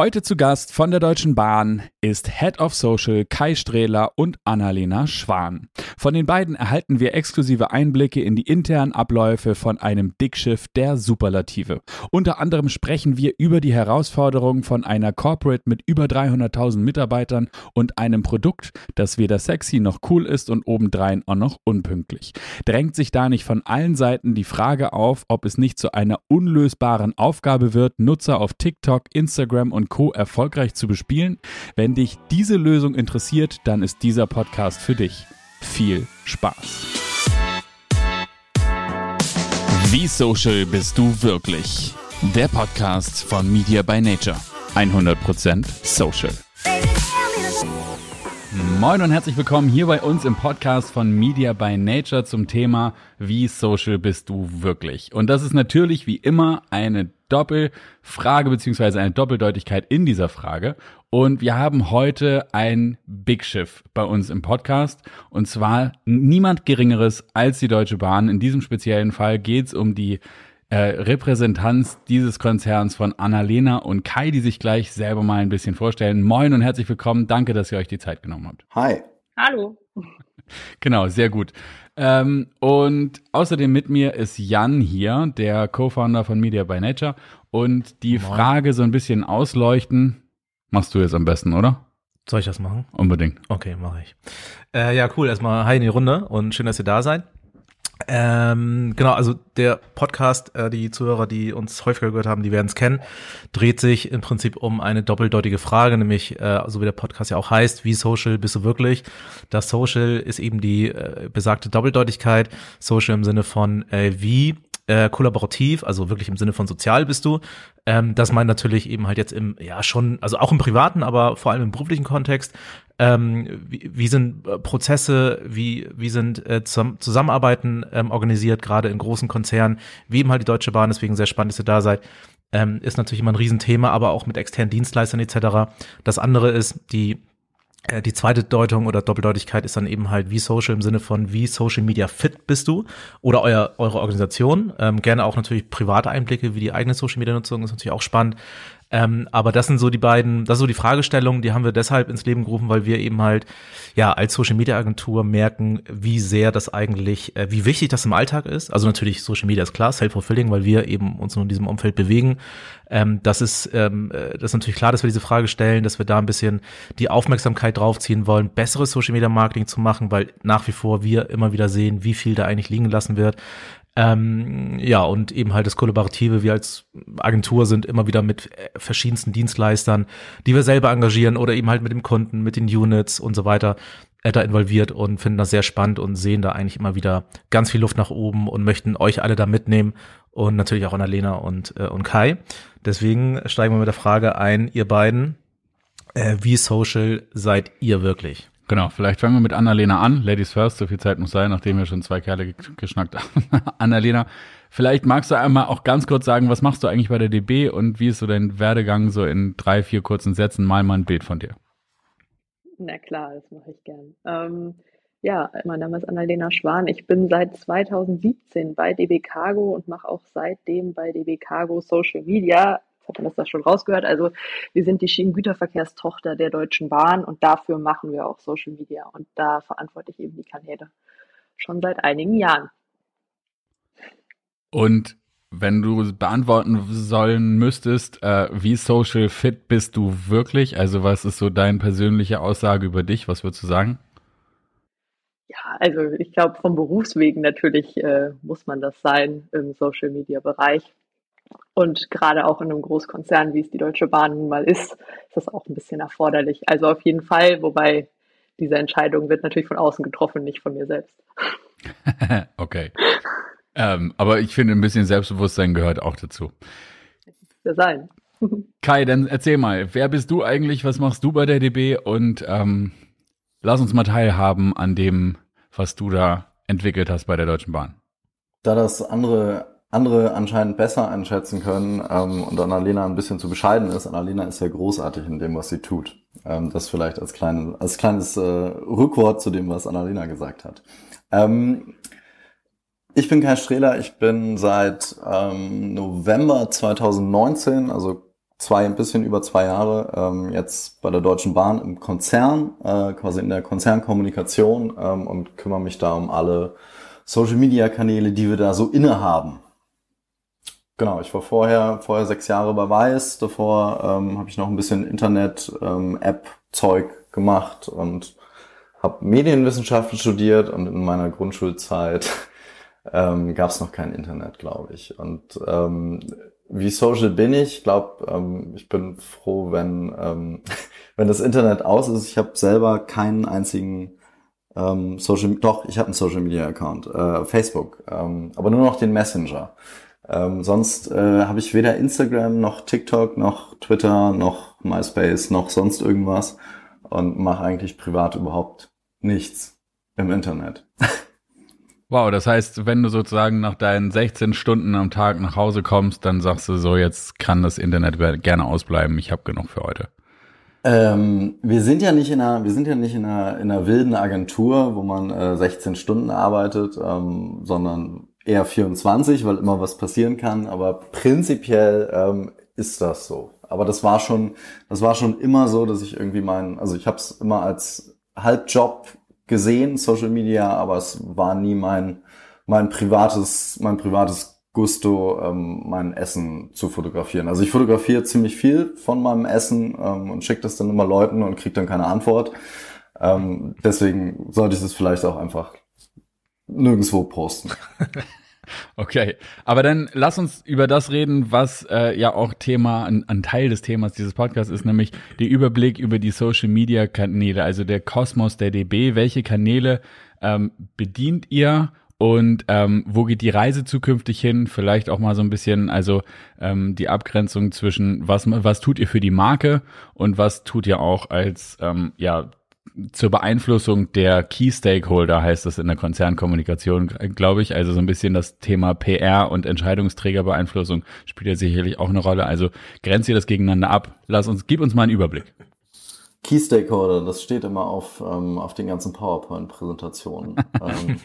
Heute zu Gast von der Deutschen Bahn ist Head of Social Kai Strehler und Annalena Schwan. Von den beiden erhalten wir exklusive Einblicke in die internen Abläufe von einem Dickschiff der Superlative. Unter anderem sprechen wir über die Herausforderungen von einer Corporate mit über 300.000 Mitarbeitern und einem Produkt, das weder sexy noch cool ist und obendrein auch noch unpünktlich. Drängt sich da nicht von allen Seiten die Frage auf, ob es nicht zu einer unlösbaren Aufgabe wird, Nutzer auf TikTok, Instagram und und Co. erfolgreich zu bespielen? Wenn dich diese Lösung interessiert, dann ist dieser Podcast für dich. Viel Spaß! Wie social bist du wirklich? Der Podcast von Media by Nature. 100% social. Moin und herzlich willkommen hier bei uns im Podcast von Media by Nature zum Thema Wie social bist du wirklich? Und das ist natürlich wie immer eine Doppelfrage beziehungsweise eine Doppeldeutigkeit in dieser Frage. Und wir haben heute ein Big Schiff bei uns im Podcast. Und zwar niemand Geringeres als die Deutsche Bahn. In diesem speziellen Fall geht es um die äh, Repräsentanz dieses Konzerns von Annalena und Kai, die sich gleich selber mal ein bisschen vorstellen. Moin und herzlich willkommen. Danke, dass ihr euch die Zeit genommen habt. Hi. Hallo. Genau, sehr gut. Ähm, und außerdem mit mir ist Jan hier, der Co-Founder von Media by Nature. Und die Moin. Frage so ein bisschen ausleuchten, machst du jetzt am besten, oder? Soll ich das machen? Unbedingt. Okay, mache ich. Äh, ja, cool. Erstmal hi in die Runde und schön, dass ihr da seid. Ähm, genau, also der Podcast, äh, die Zuhörer, die uns häufiger gehört haben, die werden es kennen, dreht sich im Prinzip um eine doppeldeutige Frage, nämlich, äh, so wie der Podcast ja auch heißt, wie social bist du wirklich? Das Social ist eben die äh, besagte Doppeldeutigkeit, Social im Sinne von äh, wie äh, kollaborativ, also wirklich im Sinne von sozial bist du. Ähm, das meint natürlich eben halt jetzt im, ja schon, also auch im privaten, aber vor allem im beruflichen Kontext. Ähm, wie, wie sind äh, Prozesse, wie, wie sind äh, Zusammenarbeiten ähm, organisiert, gerade in großen Konzernen, wie eben halt die Deutsche Bahn, deswegen sehr spannend, dass ihr da seid. Ähm, ist natürlich immer ein Riesenthema, aber auch mit externen Dienstleistern etc. Das andere ist die die zweite Deutung oder Doppeldeutigkeit ist dann eben halt wie Social im Sinne von wie Social Media fit bist du oder euer, eure Organisation. Ähm, gerne auch natürlich private Einblicke, wie die eigene Social Media Nutzung ist natürlich auch spannend. Ähm, aber das sind so die beiden, das sind so die Fragestellungen, die haben wir deshalb ins Leben gerufen, weil wir eben halt ja als Social Media Agentur merken, wie sehr das eigentlich, äh, wie wichtig das im Alltag ist. Also natürlich Social Media ist klar, self-fulfilling, weil wir eben uns in diesem Umfeld bewegen. Ähm, das ist ähm, äh, das ist natürlich klar, dass wir diese Frage stellen, dass wir da ein bisschen die Aufmerksamkeit draufziehen wollen, besseres Social Media Marketing zu machen, weil nach wie vor wir immer wieder sehen, wie viel da eigentlich liegen gelassen wird. Ähm, ja, und eben halt das Kollaborative. Wir als Agentur sind immer wieder mit äh, verschiedensten Dienstleistern, die wir selber engagieren oder eben halt mit dem Kunden, mit den Units und so weiter äh, da involviert und finden das sehr spannend und sehen da eigentlich immer wieder ganz viel Luft nach oben und möchten euch alle da mitnehmen und natürlich auch Annalena und, äh, und Kai. Deswegen steigen wir mit der Frage ein, ihr beiden, äh, wie social seid ihr wirklich? Genau, vielleicht fangen wir mit Annalena an. Ladies first, so viel Zeit muss sein, nachdem wir schon zwei Kerle geschnackt haben. Annalena, vielleicht magst du einmal auch ganz kurz sagen, was machst du eigentlich bei der DB und wie ist so dein Werdegang so in drei, vier kurzen Sätzen? Mal mal ein Bild von dir. Na klar, das mache ich gern. Ähm, ja, mein Name ist Annalena Schwan. Ich bin seit 2017 bei DB Cargo und mache auch seitdem bei DB Cargo Social Media hat man das da schon rausgehört. Also wir sind die Schienengüterverkehrstochter der Deutschen Bahn und dafür machen wir auch Social Media und da verantworte ich eben die Kanäle schon seit einigen Jahren. Und wenn du beantworten sollen müsstest, äh, wie social fit bist du wirklich? Also was ist so deine persönliche Aussage über dich? Was würdest du sagen? Ja, also ich glaube, vom Berufswegen natürlich äh, muss man das sein im Social-Media-Bereich. Und gerade auch in einem Großkonzern, wie es die Deutsche Bahn nun mal ist, ist das auch ein bisschen erforderlich. Also auf jeden Fall, wobei diese Entscheidung wird natürlich von außen getroffen, nicht von mir selbst. okay. ähm, aber ich finde, ein bisschen Selbstbewusstsein gehört auch dazu. Ja sein. Kai, dann erzähl mal, wer bist du eigentlich? Was machst du bei der DB? Und ähm, lass uns mal teilhaben an dem, was du da entwickelt hast bei der Deutschen Bahn. Da das andere andere anscheinend besser einschätzen können ähm, und Annalena ein bisschen zu bescheiden ist. Annalena ist ja großartig in dem, was sie tut. Ähm, das vielleicht als, kleine, als kleines äh, Rückwort zu dem, was Annalena gesagt hat. Ähm, ich bin Kai Strehler, ich bin seit ähm, November 2019, also zwei, ein bisschen über zwei Jahre ähm, jetzt bei der Deutschen Bahn im Konzern, äh, quasi in der Konzernkommunikation ähm, und kümmere mich da um alle Social-Media-Kanäle, die wir da so innehaben. Genau, ich war vorher, vorher sechs Jahre bei Weiß, davor ähm, habe ich noch ein bisschen Internet-App-Zeug ähm, gemacht und habe Medienwissenschaften studiert und in meiner Grundschulzeit ähm, gab es noch kein Internet, glaube ich. Und ähm, wie social bin ich? Ich glaube, ähm, ich bin froh, wenn, ähm, wenn das Internet aus ist. Ich habe selber keinen einzigen ähm, Social, doch, ich habe einen Social Media Account, äh, Facebook, ähm, aber nur noch den Messenger. Ähm, sonst äh, habe ich weder Instagram noch TikTok noch Twitter noch MySpace noch sonst irgendwas und mache eigentlich privat überhaupt nichts im Internet. Wow, das heißt, wenn du sozusagen nach deinen 16 Stunden am Tag nach Hause kommst, dann sagst du so, jetzt kann das Internet gerne ausbleiben, ich habe genug für heute. Ähm, wir sind ja nicht in einer, wir sind ja nicht in einer, in einer wilden Agentur, wo man äh, 16 Stunden arbeitet, ähm, sondern eher 24, weil immer was passieren kann. Aber prinzipiell ähm, ist das so. Aber das war schon, das war schon immer so, dass ich irgendwie meinen, also ich habe es immer als Halbjob gesehen, Social Media, aber es war nie mein, mein privates, mein privates Gusto, ähm, mein Essen zu fotografieren. Also ich fotografiere ziemlich viel von meinem Essen ähm, und schicke das dann immer Leuten und kriege dann keine Antwort. Ähm, deswegen sollte ich das vielleicht auch einfach nirgendwo posten. Okay, aber dann lass uns über das reden, was äh, ja auch Thema, ein, ein Teil des Themas dieses Podcasts ist, nämlich der Überblick über die Social Media Kanäle, also der Kosmos der DB. Welche Kanäle ähm, bedient ihr und ähm, wo geht die Reise zukünftig hin? Vielleicht auch mal so ein bisschen, also ähm, die Abgrenzung zwischen was was tut ihr für die Marke und was tut ihr auch als ähm, ja zur Beeinflussung der Key Stakeholder heißt es in der Konzernkommunikation, glaube ich. Also so ein bisschen das Thema PR und Entscheidungsträgerbeeinflussung spielt ja sicherlich auch eine Rolle. Also grenzt ihr das gegeneinander ab. Lass uns, gib uns mal einen Überblick. Key Stakeholder, das steht immer auf, ähm, auf den ganzen PowerPoint-Präsentationen. ähm,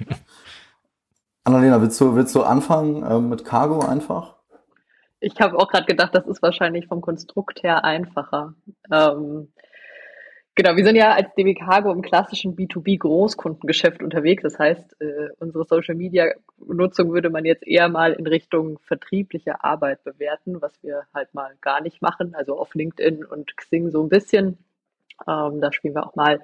Annalena, willst du, willst du anfangen ähm, mit Cargo einfach? Ich habe auch gerade gedacht, das ist wahrscheinlich vom Konstrukt her einfacher. Ähm, Genau, wir sind ja als DB Cargo im klassischen B2B-Großkundengeschäft unterwegs. Das heißt, äh, unsere Social-Media-Nutzung würde man jetzt eher mal in Richtung vertriebliche Arbeit bewerten, was wir halt mal gar nicht machen. Also auf LinkedIn und Xing so ein bisschen. Ähm, da spielen wir auch mal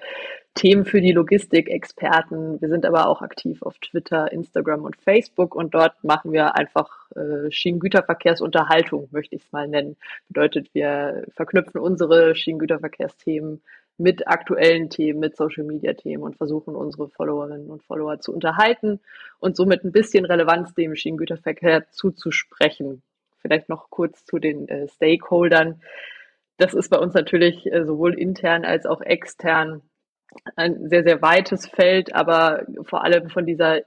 Themen für die Logistik-Experten. Wir sind aber auch aktiv auf Twitter, Instagram und Facebook und dort machen wir einfach äh, Schienengüterverkehrsunterhaltung, möchte ich es mal nennen. Bedeutet, wir verknüpfen unsere Schienengüterverkehrsthemen mit aktuellen Themen, mit Social Media Themen und versuchen unsere Followerinnen und Follower zu unterhalten und somit ein bisschen Relevanz dem Schienengüterverkehr zuzusprechen. Vielleicht noch kurz zu den äh, Stakeholdern. Das ist bei uns natürlich äh, sowohl intern als auch extern ein sehr, sehr weites Feld, aber vor allem von dieser,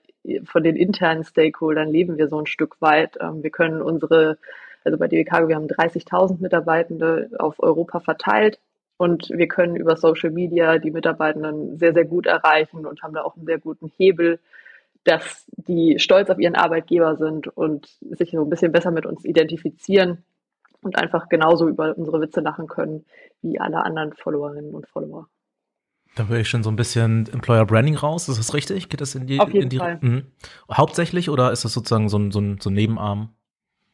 von den internen Stakeholdern leben wir so ein Stück weit. Ähm, wir können unsere, also bei DWK, wir haben 30.000 Mitarbeitende auf Europa verteilt und wir können über Social Media die Mitarbeitenden sehr, sehr gut erreichen und haben da auch einen sehr guten Hebel, dass die stolz auf ihren Arbeitgeber sind und sich so ein bisschen besser mit uns identifizieren und einfach genauso über unsere Witze lachen können wie alle anderen Followerinnen und Follower. Da höre ich schon so ein bisschen Employer Branding raus. Ist das richtig? Geht das in die? Auf jeden die, Fall. Mh. Hauptsächlich oder ist das sozusagen so ein, so ein, so ein Nebenarm?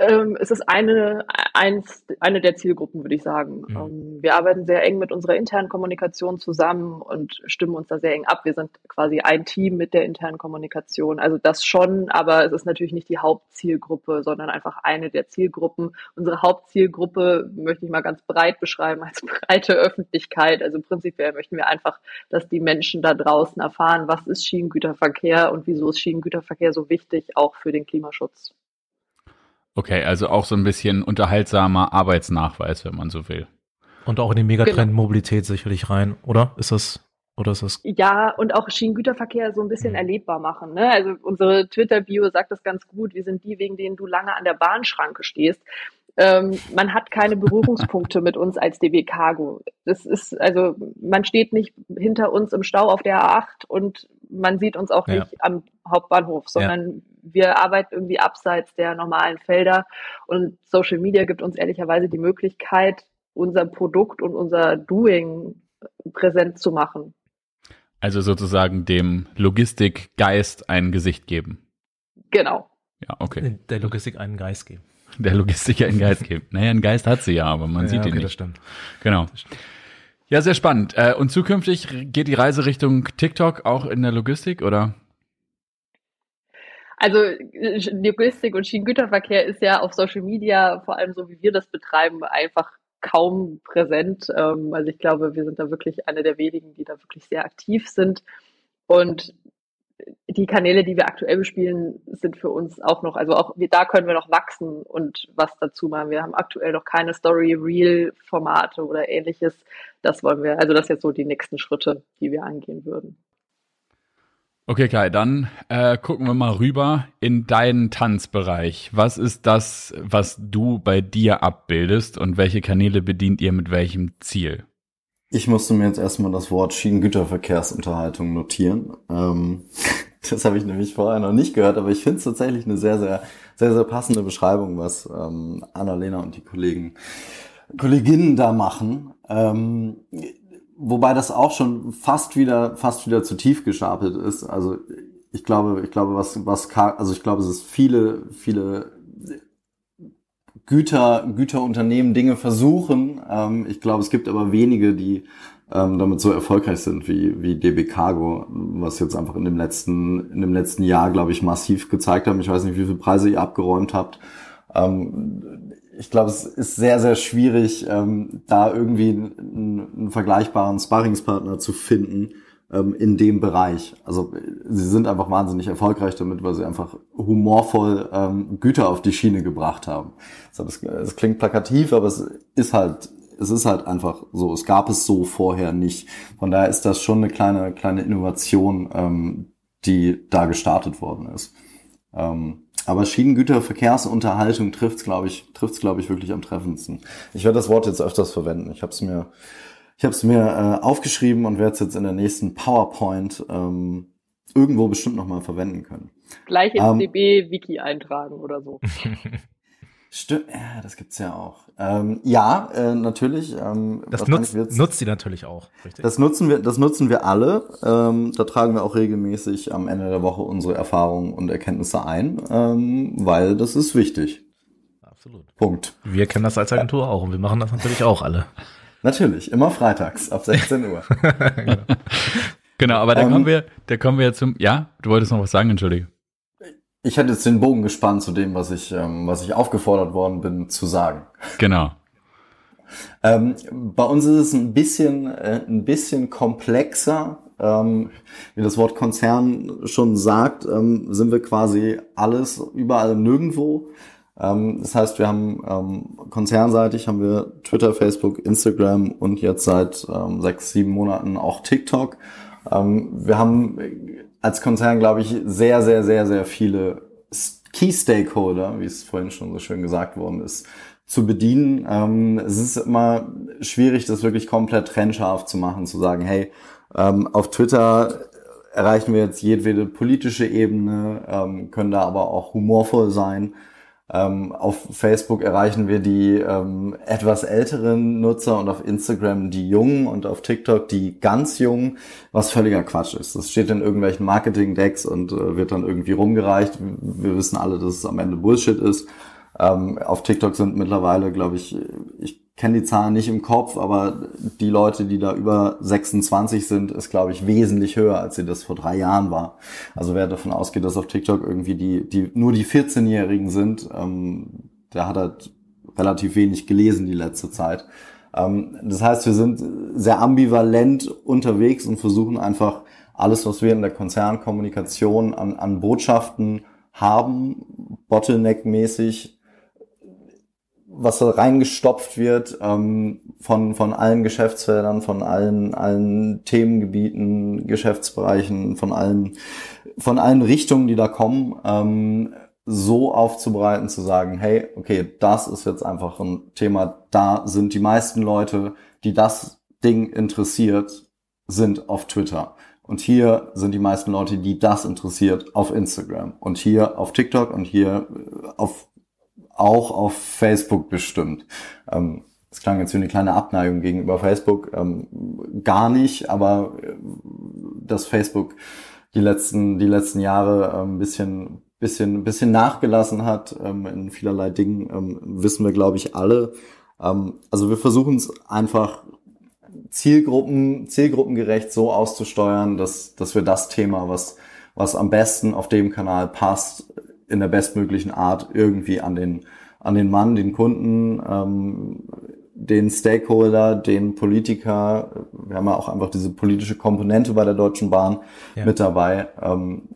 Ähm, es ist eine, eins, eine der Zielgruppen, würde ich sagen. Mhm. Ähm, wir arbeiten sehr eng mit unserer internen Kommunikation zusammen und stimmen uns da sehr eng ab. Wir sind quasi ein Team mit der internen Kommunikation. Also das schon, aber es ist natürlich nicht die Hauptzielgruppe, sondern einfach eine der Zielgruppen. Unsere Hauptzielgruppe möchte ich mal ganz breit beschreiben als breite Öffentlichkeit. Also prinzipiell möchten wir einfach, dass die Menschen da draußen erfahren, was ist Schienengüterverkehr und wieso ist Schienengüterverkehr so wichtig, auch für den Klimaschutz. Okay, also auch so ein bisschen unterhaltsamer Arbeitsnachweis, wenn man so will. Und auch in den Megatrend genau. Mobilität sicherlich rein, oder? Ist das oder ist das? Ja, und auch Schienengüterverkehr so ein bisschen mhm. erlebbar machen. Ne? Also unsere Twitter-Bio sagt das ganz gut. Wir sind die, wegen denen du lange an der Bahnschranke stehst. Ähm, man hat keine Berührungspunkte mit uns als DB Cargo. Das ist, also, man steht nicht hinter uns im Stau auf der A8 und man sieht uns auch ja. nicht am Hauptbahnhof, sondern ja. wir arbeiten irgendwie abseits der normalen Felder und Social Media gibt uns ehrlicherweise die Möglichkeit, unser Produkt und unser Doing präsent zu machen. Also sozusagen dem Logistikgeist ein Gesicht geben. Genau. Ja, okay. Der Logistik einen Geist geben. Der Logistik einen Geist geben. Naja, einen Geist hat sie ja, aber man ja, sieht ihn okay, nicht. Das stimmt. Genau. Das stimmt. Ja, sehr spannend. Äh, und zukünftig geht die Reise Richtung TikTok auch in der Logistik, oder? Also Logistik und Schienengüterverkehr ist ja auf Social Media, vor allem so wie wir das betreiben, einfach kaum präsent. Ähm, also ich glaube, wir sind da wirklich eine der wenigen, die da wirklich sehr aktiv sind. Und die Kanäle, die wir aktuell bespielen, sind für uns auch noch, also auch da können wir noch wachsen und was dazu machen. Wir haben aktuell noch keine Story, Real Formate oder ähnliches. Das wollen wir, also das sind jetzt so die nächsten Schritte, die wir angehen würden. Okay, Kai, dann äh, gucken wir mal rüber in deinen Tanzbereich. Was ist das, was du bei dir abbildest und welche Kanäle bedient ihr mit welchem Ziel? Ich musste mir jetzt erstmal das Wort Schienengüterverkehrsunterhaltung notieren. Ähm, das habe ich nämlich vorher noch nicht gehört, aber ich finde es tatsächlich eine sehr, sehr, sehr, sehr passende Beschreibung, was ähm, Annalena und die Kollegen, Kolleginnen da machen. Ähm, wobei das auch schon fast wieder, fast wieder zu tief gestapelt ist. Also ich glaube, ich glaube, was, was, also ich glaube, es ist viele, viele Güter, Güterunternehmen Dinge versuchen. Ähm, ich glaube, es gibt aber wenige, die ähm, damit so erfolgreich sind wie, wie DB Cargo, was jetzt einfach in dem letzten, in dem letzten Jahr, glaube ich, massiv gezeigt haben. Ich weiß nicht, wie viele Preise ihr abgeräumt habt. Ähm, ich glaube, es ist sehr, sehr schwierig, ähm, da irgendwie einen, einen vergleichbaren Sparringspartner zu finden, ähm, in dem Bereich. Also sie sind einfach wahnsinnig erfolgreich damit, weil sie einfach humorvoll ähm, Güter auf die Schiene gebracht haben. Es das klingt plakativ, aber es ist halt es ist halt einfach so. Es gab es so vorher nicht. Von daher ist das schon eine kleine kleine Innovation, ähm, die da gestartet worden ist. Ähm, aber Schienengüterverkehrsunterhaltung trifft glaube ich, trifft's glaube ich wirklich am treffendsten. Ich werde das Wort jetzt öfters verwenden. Ich habe es mir ich habe es mir äh, aufgeschrieben und werde es jetzt in der nächsten PowerPoint ähm, irgendwo bestimmt nochmal verwenden können. Gleich ins ähm, DB-Wiki eintragen oder so. Stimmt, ja, das gibt's ja auch. Ähm, ja, äh, natürlich. Ähm, das nutzt, nutzt sie natürlich auch, richtig. Das nutzen wir, das nutzen wir alle. Ähm, da tragen wir auch regelmäßig am Ende der Woche unsere Erfahrungen und Erkenntnisse ein, ähm, weil das ist wichtig. Absolut. Punkt. Wir kennen das als Agentur auch und wir machen das natürlich auch alle. Natürlich, immer freitags ab 16 Uhr. genau. genau, aber da ähm, kommen wir, da kommen wir zum, ja, du wolltest noch was sagen, entschuldige. Ich hätte jetzt den Bogen gespannt zu dem, was ich, ähm, was ich aufgefordert worden bin zu sagen. Genau. ähm, bei uns ist es ein bisschen, äh, ein bisschen komplexer. Ähm, wie das Wort Konzern schon sagt, ähm, sind wir quasi alles überall nirgendwo. Ähm, das heißt, wir haben ähm, konzernseitig haben wir Twitter, Facebook, Instagram und jetzt seit ähm, sechs, sieben Monaten auch TikTok. Ähm, wir haben als Konzern, glaube ich, sehr, sehr, sehr, sehr viele Key Stakeholder, wie es vorhin schon so schön gesagt worden ist, zu bedienen. Ähm, es ist immer schwierig, das wirklich komplett trennscharf zu machen, zu sagen, hey, ähm, auf Twitter erreichen wir jetzt jedwede politische Ebene, ähm, können da aber auch humorvoll sein. Ähm, auf Facebook erreichen wir die ähm, etwas älteren Nutzer und auf Instagram die Jungen und auf TikTok die ganz Jungen, was völliger Quatsch ist. Das steht in irgendwelchen Marketing-Decks und äh, wird dann irgendwie rumgereicht. Wir wissen alle, dass es am Ende Bullshit ist. Ähm, auf TikTok sind mittlerweile, glaube ich, ich kenne die Zahlen nicht im Kopf, aber die Leute, die da über 26 sind, ist, glaube ich, wesentlich höher, als sie das vor drei Jahren war. Also wer davon ausgeht, dass auf TikTok irgendwie die, die nur die 14-Jährigen sind, ähm, der hat halt relativ wenig gelesen die letzte Zeit. Ähm, das heißt, wir sind sehr ambivalent unterwegs und versuchen einfach alles, was wir in der Konzernkommunikation an, an Botschaften haben, Bottleneck-mäßig was da reingestopft wird ähm, von, von allen Geschäftsfeldern, von allen, allen Themengebieten, Geschäftsbereichen, von allen, von allen Richtungen, die da kommen, ähm, so aufzubereiten, zu sagen, hey, okay, das ist jetzt einfach ein Thema, da sind die meisten Leute, die das Ding interessiert, sind auf Twitter. Und hier sind die meisten Leute, die das interessiert, auf Instagram und hier auf TikTok und hier äh, auf, auch auf Facebook bestimmt. Ähm, das klang jetzt wie eine kleine Abneigung gegenüber Facebook. Ähm, gar nicht, aber äh, dass Facebook die letzten, die letzten Jahre ein ähm, bisschen, bisschen, bisschen nachgelassen hat ähm, in vielerlei Dingen, ähm, wissen wir, glaube ich, alle. Ähm, also wir versuchen es einfach Zielgruppen, zielgruppengerecht so auszusteuern, dass, dass wir das Thema, was, was am besten auf dem Kanal passt, in der bestmöglichen Art irgendwie an den, an den Mann, den Kunden, ähm, den Stakeholder, den Politiker, wir haben ja auch einfach diese politische Komponente bei der Deutschen Bahn ja. mit dabei, ähm,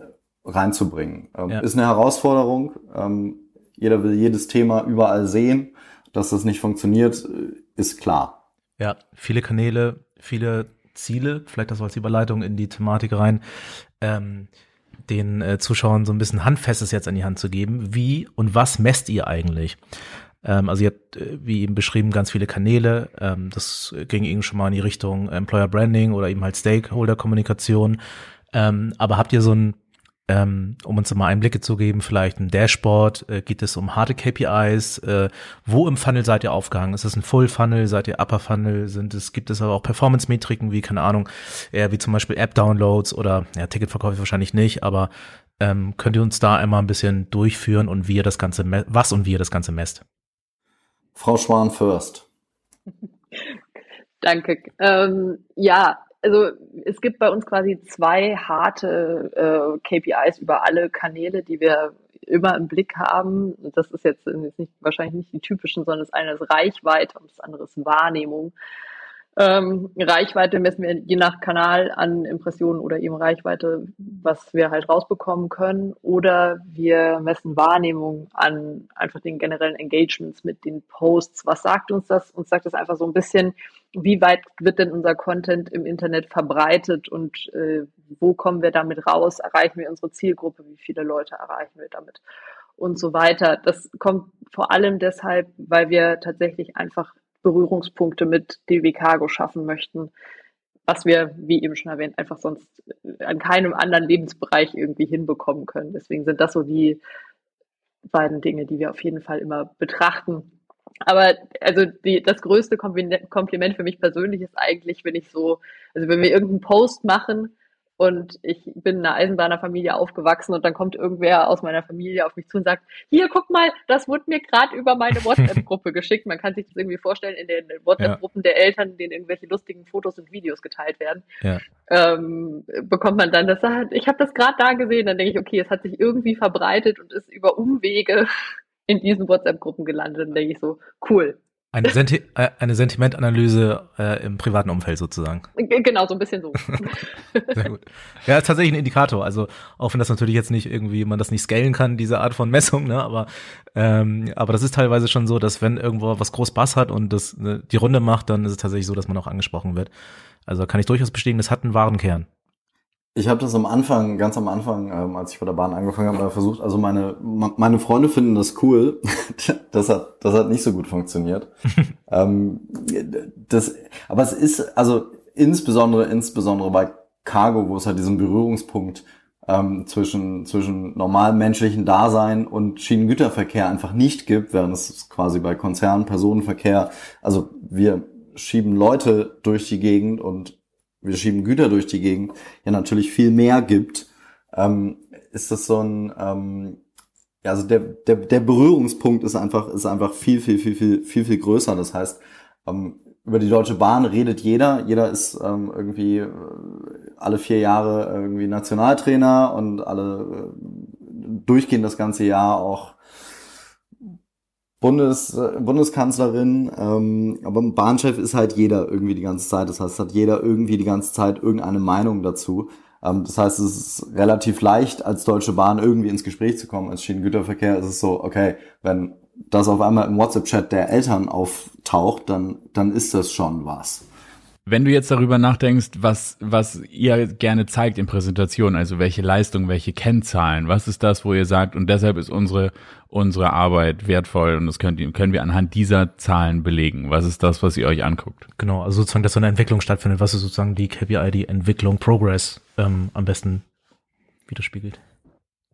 reinzubringen. Ähm, ja. Ist eine Herausforderung. Ähm, jeder will jedes Thema überall sehen. Dass das nicht funktioniert, ist klar. Ja, viele Kanäle, viele Ziele, vielleicht das als Überleitung in die Thematik rein, ähm, den äh, Zuschauern so ein bisschen Handfestes jetzt an die Hand zu geben. Wie und was messt ihr eigentlich? Ähm, also ihr habt, äh, wie eben beschrieben, ganz viele Kanäle. Ähm, das ging eben schon mal in die Richtung Employer Branding oder eben halt Stakeholder-Kommunikation. Ähm, aber habt ihr so ein ähm, um uns mal Einblicke zu geben, vielleicht ein Dashboard, äh, geht es um harte KPIs, äh, wo im Funnel seid ihr aufgehangen? Ist es ein Full Funnel, seid ihr Upper Funnel, sind es, gibt es aber auch Performance-Metriken wie, keine Ahnung, eher wie zum Beispiel App-Downloads oder, ja, Ticketverkäufe wahrscheinlich nicht, aber ähm, könnt ihr uns da einmal ein bisschen durchführen und wie ihr das Ganze, was und wie ihr das Ganze messt? Frau Schwan first. Danke. Ähm, ja, also es gibt bei uns quasi zwei harte äh, KPIs über alle Kanäle, die wir immer im Blick haben. Das ist jetzt, nicht, wahrscheinlich nicht die typischen, sondern das eine ist Reichweite und das andere ist Wahrnehmung. Ähm, Reichweite messen wir je nach Kanal an Impressionen oder eben Reichweite, was wir halt rausbekommen können. Oder wir messen Wahrnehmung an einfach den generellen Engagements mit den Posts. Was sagt uns das? Uns sagt das einfach so ein bisschen, wie weit wird denn unser Content im Internet verbreitet und äh, wo kommen wir damit raus? Erreichen wir unsere Zielgruppe? Wie viele Leute erreichen wir damit? Und so weiter. Das kommt vor allem deshalb, weil wir tatsächlich einfach Berührungspunkte mit DB Cargo schaffen möchten, was wir, wie eben schon erwähnt, einfach sonst an keinem anderen Lebensbereich irgendwie hinbekommen können. Deswegen sind das so die beiden Dinge, die wir auf jeden Fall immer betrachten. Aber also die, das größte Kompliment für mich persönlich ist eigentlich, wenn ich so, also wenn wir irgendeinen Post machen und ich bin in einer Eisenbahnerfamilie aufgewachsen und dann kommt irgendwer aus meiner Familie auf mich zu und sagt, hier, guck mal, das wurde mir gerade über meine WhatsApp-Gruppe geschickt. Man kann sich das irgendwie vorstellen, in den WhatsApp-Gruppen ja. der Eltern, denen irgendwelche lustigen Fotos und Videos geteilt werden, ja. ähm, bekommt man dann das, ich habe das gerade da gesehen, dann denke ich, okay, es hat sich irgendwie verbreitet und ist über Umwege in diesen WhatsApp-Gruppen gelandet. Dann denke ich so, cool, eine, Senti äh, eine Sentimentanalyse äh, im privaten Umfeld sozusagen. Genau, so ein bisschen so. Sehr gut. Ja, ist tatsächlich ein Indikator. Also auch wenn das natürlich jetzt nicht irgendwie, man das nicht scalen kann, diese Art von Messung, ne? Aber, ähm, aber das ist teilweise schon so, dass wenn irgendwo was groß Bass hat und das ne, die Runde macht, dann ist es tatsächlich so, dass man auch angesprochen wird. Also kann ich durchaus bestätigen, das hat einen wahren Kern. Ich habe das am Anfang, ganz am Anfang, ähm, als ich bei der Bahn angefangen habe, versucht. Also meine meine Freunde finden das cool. das hat das hat nicht so gut funktioniert. ähm, das, aber es ist also insbesondere insbesondere bei Cargo, wo es halt diesen Berührungspunkt ähm, zwischen zwischen normalem menschlichen Dasein und Schienengüterverkehr einfach nicht gibt, während es quasi bei Konzernen Personenverkehr, also wir schieben Leute durch die Gegend und wir schieben Güter durch die Gegend, ja natürlich viel mehr gibt, ähm, ist das so ein, ähm, ja, also der, der, der Berührungspunkt ist einfach, ist einfach viel, viel, viel, viel, viel, viel größer. Das heißt, ähm, über die Deutsche Bahn redet jeder. Jeder ist ähm, irgendwie äh, alle vier Jahre irgendwie Nationaltrainer und alle äh, durchgehen das ganze Jahr auch Bundes, Bundeskanzlerin, ähm, aber Bahnchef ist halt jeder irgendwie die ganze Zeit. Das heißt, hat jeder irgendwie die ganze Zeit irgendeine Meinung dazu. Ähm, das heißt, es ist relativ leicht, als Deutsche Bahn irgendwie ins Gespräch zu kommen. Als Schienengüterverkehr ist es so, okay, wenn das auf einmal im WhatsApp-Chat der Eltern auftaucht, dann, dann ist das schon was. Wenn du jetzt darüber nachdenkst, was, was ihr gerne zeigt in Präsentationen, also welche Leistung, welche Kennzahlen, was ist das, wo ihr sagt, und deshalb ist unsere, unsere Arbeit wertvoll und das könnt, können wir anhand dieser Zahlen belegen. Was ist das, was ihr euch anguckt? Genau, also sozusagen, dass so eine Entwicklung stattfindet, was ist sozusagen die KPI, die Entwicklung, Progress ähm, am besten widerspiegelt.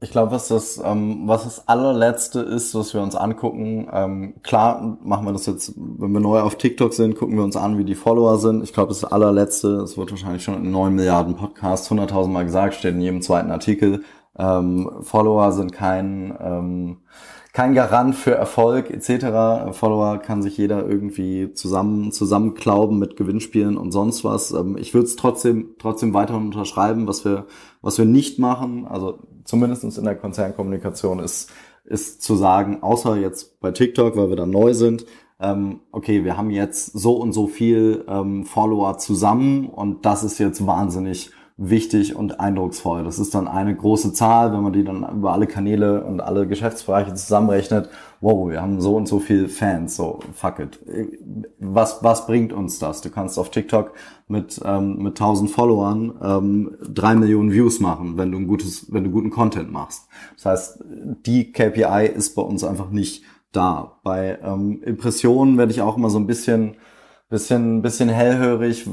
Ich glaube, was das, ähm, was das allerletzte ist, was wir uns angucken, ähm, klar machen wir das jetzt, wenn wir neu auf TikTok sind, gucken wir uns an, wie die Follower sind. Ich glaube, das allerletzte, das wird wahrscheinlich schon in neun Milliarden Podcasts 100.000 Mal gesagt, steht in jedem zweiten Artikel. Ähm, Follower sind kein, ähm, kein Garant für Erfolg etc. Follower kann sich jeder irgendwie zusammen zusammenklauben mit Gewinnspielen und sonst was. Ähm, ich würde es trotzdem trotzdem weiterhin unterschreiben, was wir was wir nicht machen. Also zumindest in der Konzernkommunikation ist ist zu sagen, außer jetzt bei TikTok, weil wir da neu sind, ähm, okay, wir haben jetzt so und so viel ähm, Follower zusammen und das ist jetzt wahnsinnig wichtig und eindrucksvoll. Das ist dann eine große Zahl, wenn man die dann über alle Kanäle und alle Geschäftsbereiche zusammenrechnet. Wow, wir haben so und so viel Fans, so fuck it. Was, was bringt uns das? Du kannst auf TikTok mit, ähm, mit 1000 Followern ähm, drei Millionen Views machen, wenn du ein gutes, wenn du guten Content machst. Das heißt, die KPI ist bei uns einfach nicht da. Bei ähm, Impressionen werde ich auch immer so ein bisschen bisschen, bisschen hellhörig,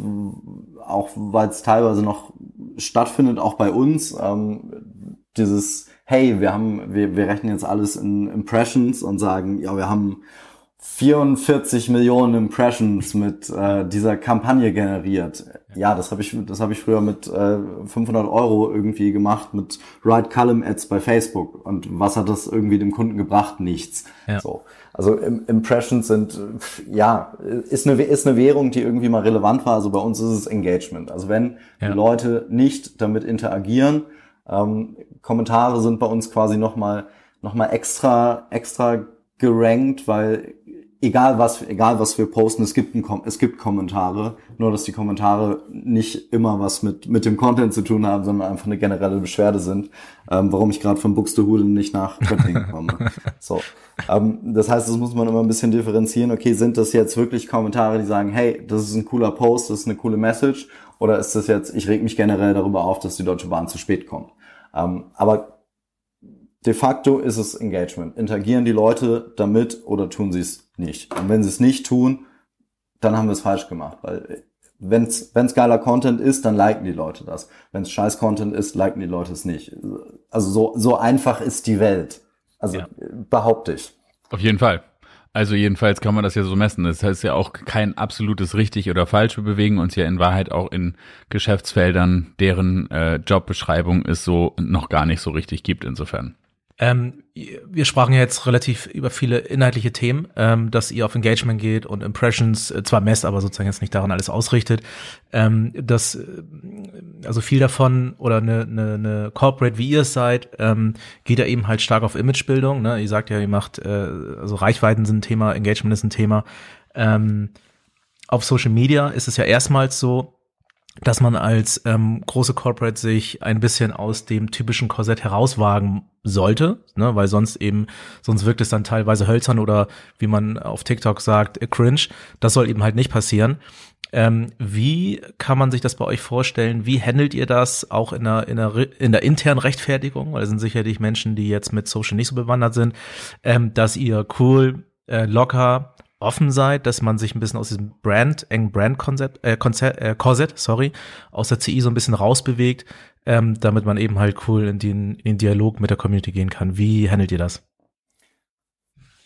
auch weil es teilweise noch stattfindet, auch bei uns. Ähm, dieses, hey, wir haben, wir, wir rechnen jetzt alles in Impressions und sagen, ja, wir haben 44 Millionen Impressions mit äh, dieser Kampagne generiert. Ja, das habe ich, das habe ich früher mit äh, 500 Euro irgendwie gemacht mit Right Column Ads bei Facebook. Und was hat das irgendwie dem Kunden gebracht? Nichts. Ja. So. Also Impressions sind, ja, ist eine, ist eine Währung, die irgendwie mal relevant war. Also bei uns ist es Engagement. Also wenn ja. Leute nicht damit interagieren, ähm, Kommentare sind bei uns quasi nochmal noch mal extra, extra gerankt, weil egal was, egal was wir posten, es gibt, ein, es gibt Kommentare, nur dass die Kommentare nicht immer was mit, mit dem Content zu tun haben, sondern einfach eine generelle Beschwerde sind, ähm, warum ich gerade von Buxtehude nicht nach Göttingen komme. so. Ähm, das heißt, das muss man immer ein bisschen differenzieren. Okay, sind das jetzt wirklich Kommentare, die sagen, hey, das ist ein cooler Post, das ist eine coole Message, oder ist das jetzt, ich reg mich generell darüber auf, dass die Deutsche Bahn zu spät kommt. Ähm, aber de facto ist es Engagement. Interagieren die Leute damit oder tun sie es nicht? Und wenn sie es nicht tun, dann haben wir es falsch gemacht, weil wenn es geiler Content ist, dann liken die Leute das. Wenn es scheiß Content ist, liken die Leute es nicht. Also so, so einfach ist die Welt. Also ja. behaupte ich. Auf jeden Fall. Also jedenfalls kann man das ja so messen. Das heißt ja auch kein absolutes richtig oder falsch. Wir bewegen uns ja in Wahrheit auch in Geschäftsfeldern, deren äh, Jobbeschreibung es so noch gar nicht so richtig gibt insofern. Ähm, wir sprachen ja jetzt relativ über viele inhaltliche Themen, ähm, dass ihr auf Engagement geht und Impressions äh, zwar messt, aber sozusagen jetzt nicht daran alles ausrichtet. Ähm, dass äh, also viel davon oder eine, eine, eine Corporate wie ihr es seid, ähm, geht ja eben halt stark auf Imagebildung. Ne? Ihr sagt ja, ihr macht äh, also Reichweiten sind ein Thema, Engagement ist ein Thema. Ähm, auf Social Media ist es ja erstmals so, dass man als ähm, große Corporate sich ein bisschen aus dem typischen Korsett herauswagen sollte, ne, weil sonst eben, sonst wirkt es dann teilweise hölzern oder wie man auf TikTok sagt, cringe. Das soll eben halt nicht passieren. Ähm, wie kann man sich das bei euch vorstellen? Wie handelt ihr das auch in der, in der, in der internen Rechtfertigung? Weil es sind sicherlich Menschen, die jetzt mit Social nicht so bewandert sind, ähm, dass ihr cool, äh, locker, offen seid, dass man sich ein bisschen aus diesem Brand, engen Brand-Konzept, äh, Konzept, äh, Korsett, sorry, aus der CI so ein bisschen rausbewegt, ähm, damit man eben halt cool in den, in den Dialog mit der Community gehen kann. Wie handelt ihr das?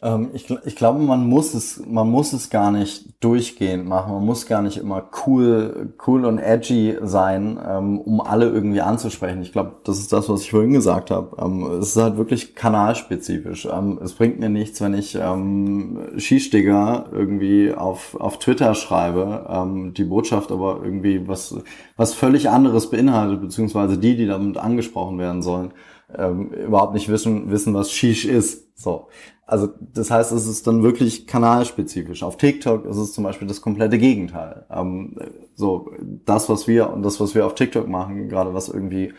Ähm, ich, ich glaube, man muss es, man muss es gar nicht durchgehend machen. Man muss gar nicht immer cool, cool und edgy sein, ähm, um alle irgendwie anzusprechen. Ich glaube, das ist das, was ich vorhin gesagt habe. Ähm, es ist halt wirklich kanalspezifisch. Ähm, es bringt mir nichts, wenn ich ähm, Skistigger irgendwie auf, auf Twitter schreibe, ähm, die Botschaft aber irgendwie was, was völlig anderes beinhaltet, beziehungsweise die, die damit angesprochen werden sollen, ähm, überhaupt nicht wissen, wissen, was Shish ist. So. Also das heißt, es ist dann wirklich kanalspezifisch. Auf TikTok ist es zum Beispiel das komplette Gegenteil. Ähm, so das, was wir und das, was wir auf TikTok machen, gerade was irgendwie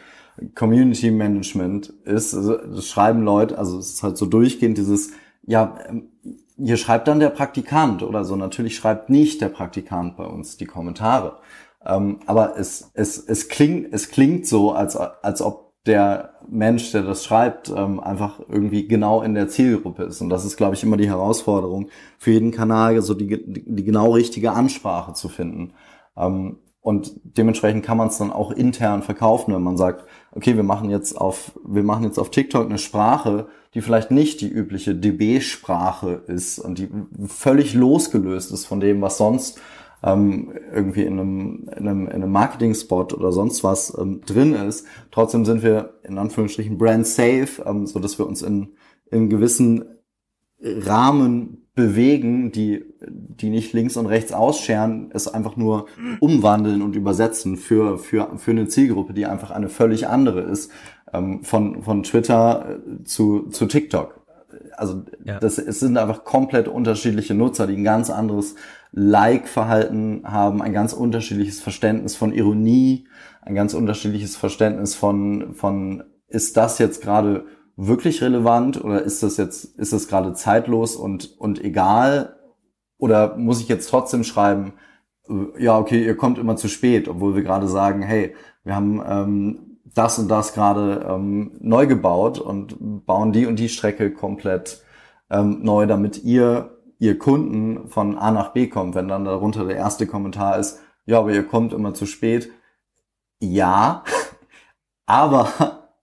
Community Management ist, also das schreiben Leute, also es ist halt so durchgehend dieses, ja, ähm, hier schreibt dann der Praktikant oder so. Natürlich schreibt nicht der Praktikant bei uns die Kommentare. Ähm, aber es, es, es, klingt, es klingt so, als, als ob der Mensch, der das schreibt, ähm, einfach irgendwie genau in der Zielgruppe ist. Und das ist, glaube ich, immer die Herausforderung für jeden Kanal, so die, die, die genau richtige Ansprache zu finden. Ähm, und dementsprechend kann man es dann auch intern verkaufen, wenn man sagt, okay, wir machen jetzt auf, wir machen jetzt auf TikTok eine Sprache, die vielleicht nicht die übliche DB-Sprache ist und die völlig losgelöst ist von dem, was sonst ähm, irgendwie in einem, in einem, in einem Marketing-Spot oder sonst was ähm, drin ist. Trotzdem sind wir in Anführungsstrichen brand safe, ähm, so dass wir uns in, in gewissen Rahmen bewegen, die, die nicht links und rechts ausscheren, es einfach nur umwandeln und übersetzen für, für, für eine Zielgruppe, die einfach eine völlig andere ist, ähm, von, von Twitter äh, zu, zu TikTok. Also ja. das, es sind einfach komplett unterschiedliche Nutzer, die ein ganz anderes Like-Verhalten haben, ein ganz unterschiedliches Verständnis von Ironie, ein ganz unterschiedliches Verständnis von, von ist das jetzt gerade wirklich relevant oder ist das jetzt, ist das gerade zeitlos und, und egal? Oder muss ich jetzt trotzdem schreiben, äh, ja, okay, ihr kommt immer zu spät, obwohl wir gerade sagen, hey, wir haben ähm, das und das gerade ähm, neu gebaut und bauen die und die Strecke komplett ähm, neu, damit ihr, ihr Kunden von A nach B kommt. Wenn dann darunter der erste Kommentar ist, ja, aber ihr kommt immer zu spät. Ja, aber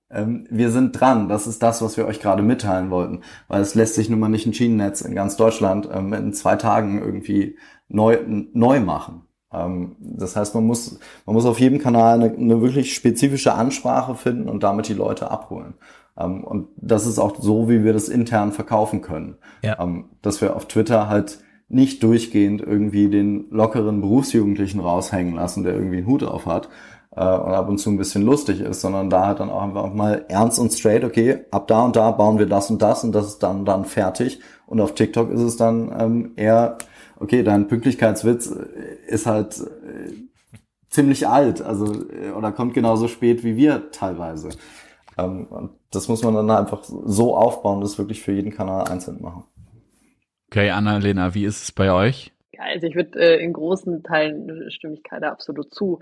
ähm, wir sind dran. Das ist das, was wir euch gerade mitteilen wollten. Weil es lässt sich nun mal nicht ein Schienennetz in ganz Deutschland ähm, in zwei Tagen irgendwie neu, neu machen. Ähm, das heißt, man muss, man muss auf jedem Kanal eine, eine wirklich spezifische Ansprache finden und damit die Leute abholen. Ähm, und das ist auch so, wie wir das intern verkaufen können. Ja. Ähm, dass wir auf Twitter halt nicht durchgehend irgendwie den lockeren Berufsjugendlichen raushängen lassen, der irgendwie einen Hut auf hat, äh, und ab und zu ein bisschen lustig ist, sondern da halt dann auch einfach mal ernst und straight, okay, ab da und da bauen wir das und das und das ist dann dann fertig. Und auf TikTok ist es dann ähm, eher, okay, dein Pünktlichkeitswitz ist halt äh, ziemlich alt, also äh, oder kommt genauso spät wie wir teilweise. Ähm, und das muss man dann einfach so aufbauen, das wirklich für jeden Kanal einzeln machen. Okay, Anna-Lena, wie ist es bei euch? Also ich würde äh, in großen Teilen stimme ich keiner absolut zu.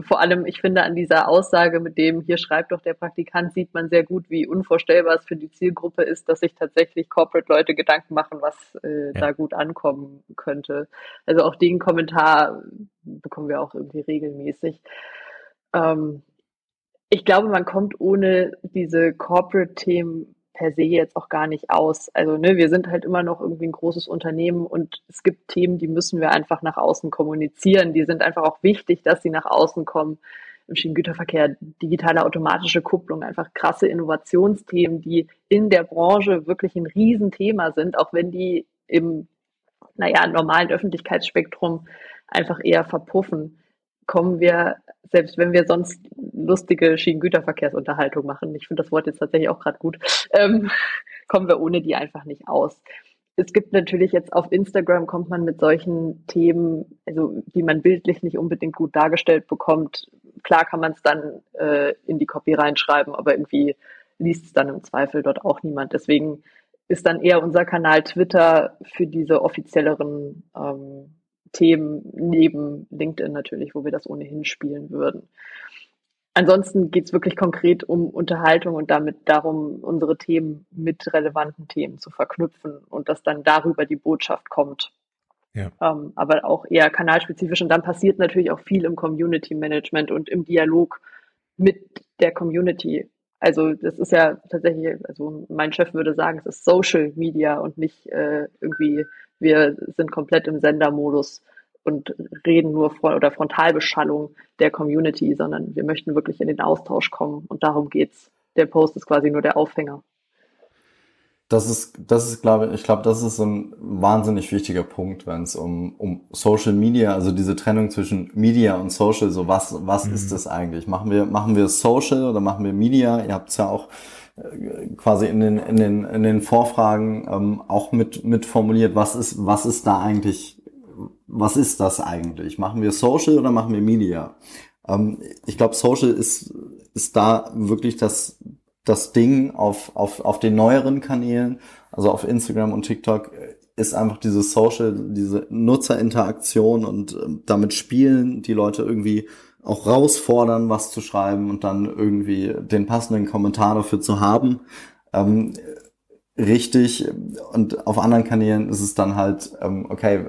Vor allem, ich finde an dieser Aussage mit dem, hier schreibt doch der Praktikant, sieht man sehr gut, wie unvorstellbar es für die Zielgruppe ist, dass sich tatsächlich Corporate-Leute Gedanken machen, was äh, ja. da gut ankommen könnte. Also auch den Kommentar bekommen wir auch irgendwie regelmäßig. Ähm, ich glaube, man kommt ohne diese Corporate-Themen per se jetzt auch gar nicht aus. Also ne, wir sind halt immer noch irgendwie ein großes Unternehmen und es gibt Themen, die müssen wir einfach nach außen kommunizieren. Die sind einfach auch wichtig, dass sie nach außen kommen. Im Schienengüterverkehr, digitale automatische Kupplung, einfach krasse Innovationsthemen, die in der Branche wirklich ein Riesenthema sind, auch wenn die im, naja, normalen Öffentlichkeitsspektrum einfach eher verpuffen kommen wir, selbst wenn wir sonst lustige Schienengüterverkehrsunterhaltung machen, ich finde das Wort jetzt tatsächlich auch gerade gut, ähm, kommen wir ohne die einfach nicht aus. Es gibt natürlich jetzt auf Instagram kommt man mit solchen Themen, also die man bildlich nicht unbedingt gut dargestellt bekommt. Klar kann man es dann äh, in die Copy reinschreiben, aber irgendwie liest es dann im Zweifel dort auch niemand. Deswegen ist dann eher unser Kanal Twitter für diese offizielleren ähm, Themen neben LinkedIn natürlich, wo wir das ohnehin spielen würden. Ansonsten geht es wirklich konkret um Unterhaltung und damit darum, unsere Themen mit relevanten Themen zu verknüpfen und dass dann darüber die Botschaft kommt. Ja. Ähm, aber auch eher kanalspezifisch. Und dann passiert natürlich auch viel im Community Management und im Dialog mit der Community. Also das ist ja tatsächlich, also mein Chef würde sagen, es ist Social Media und nicht äh, irgendwie wir sind komplett im Sendermodus und reden nur vor oder Frontalbeschallung der Community, sondern wir möchten wirklich in den Austausch kommen und darum geht's. Der Post ist quasi nur der Aufhänger. Das ist, das ist, glaube ich, ich glaube, das ist ein wahnsinnig wichtiger Punkt, wenn es um, um Social Media, also diese Trennung zwischen Media und Social, so was, was mhm. ist das eigentlich? Machen wir, machen wir Social oder machen wir Media? Ihr habt es ja auch quasi in den, in den, in den Vorfragen ähm, auch mit, mit formuliert, was ist, was ist da eigentlich, was ist das eigentlich? Machen wir Social oder machen wir Media? Ähm, ich glaube, Social ist, ist da wirklich das, das Ding auf, auf, auf den neueren Kanälen, also auf Instagram und TikTok, ist einfach diese Social, diese Nutzerinteraktion und äh, damit spielen, die Leute irgendwie auch herausfordern, was zu schreiben und dann irgendwie den passenden Kommentar dafür zu haben. Ähm, richtig. Und auf anderen Kanälen ist es dann halt, ähm, okay,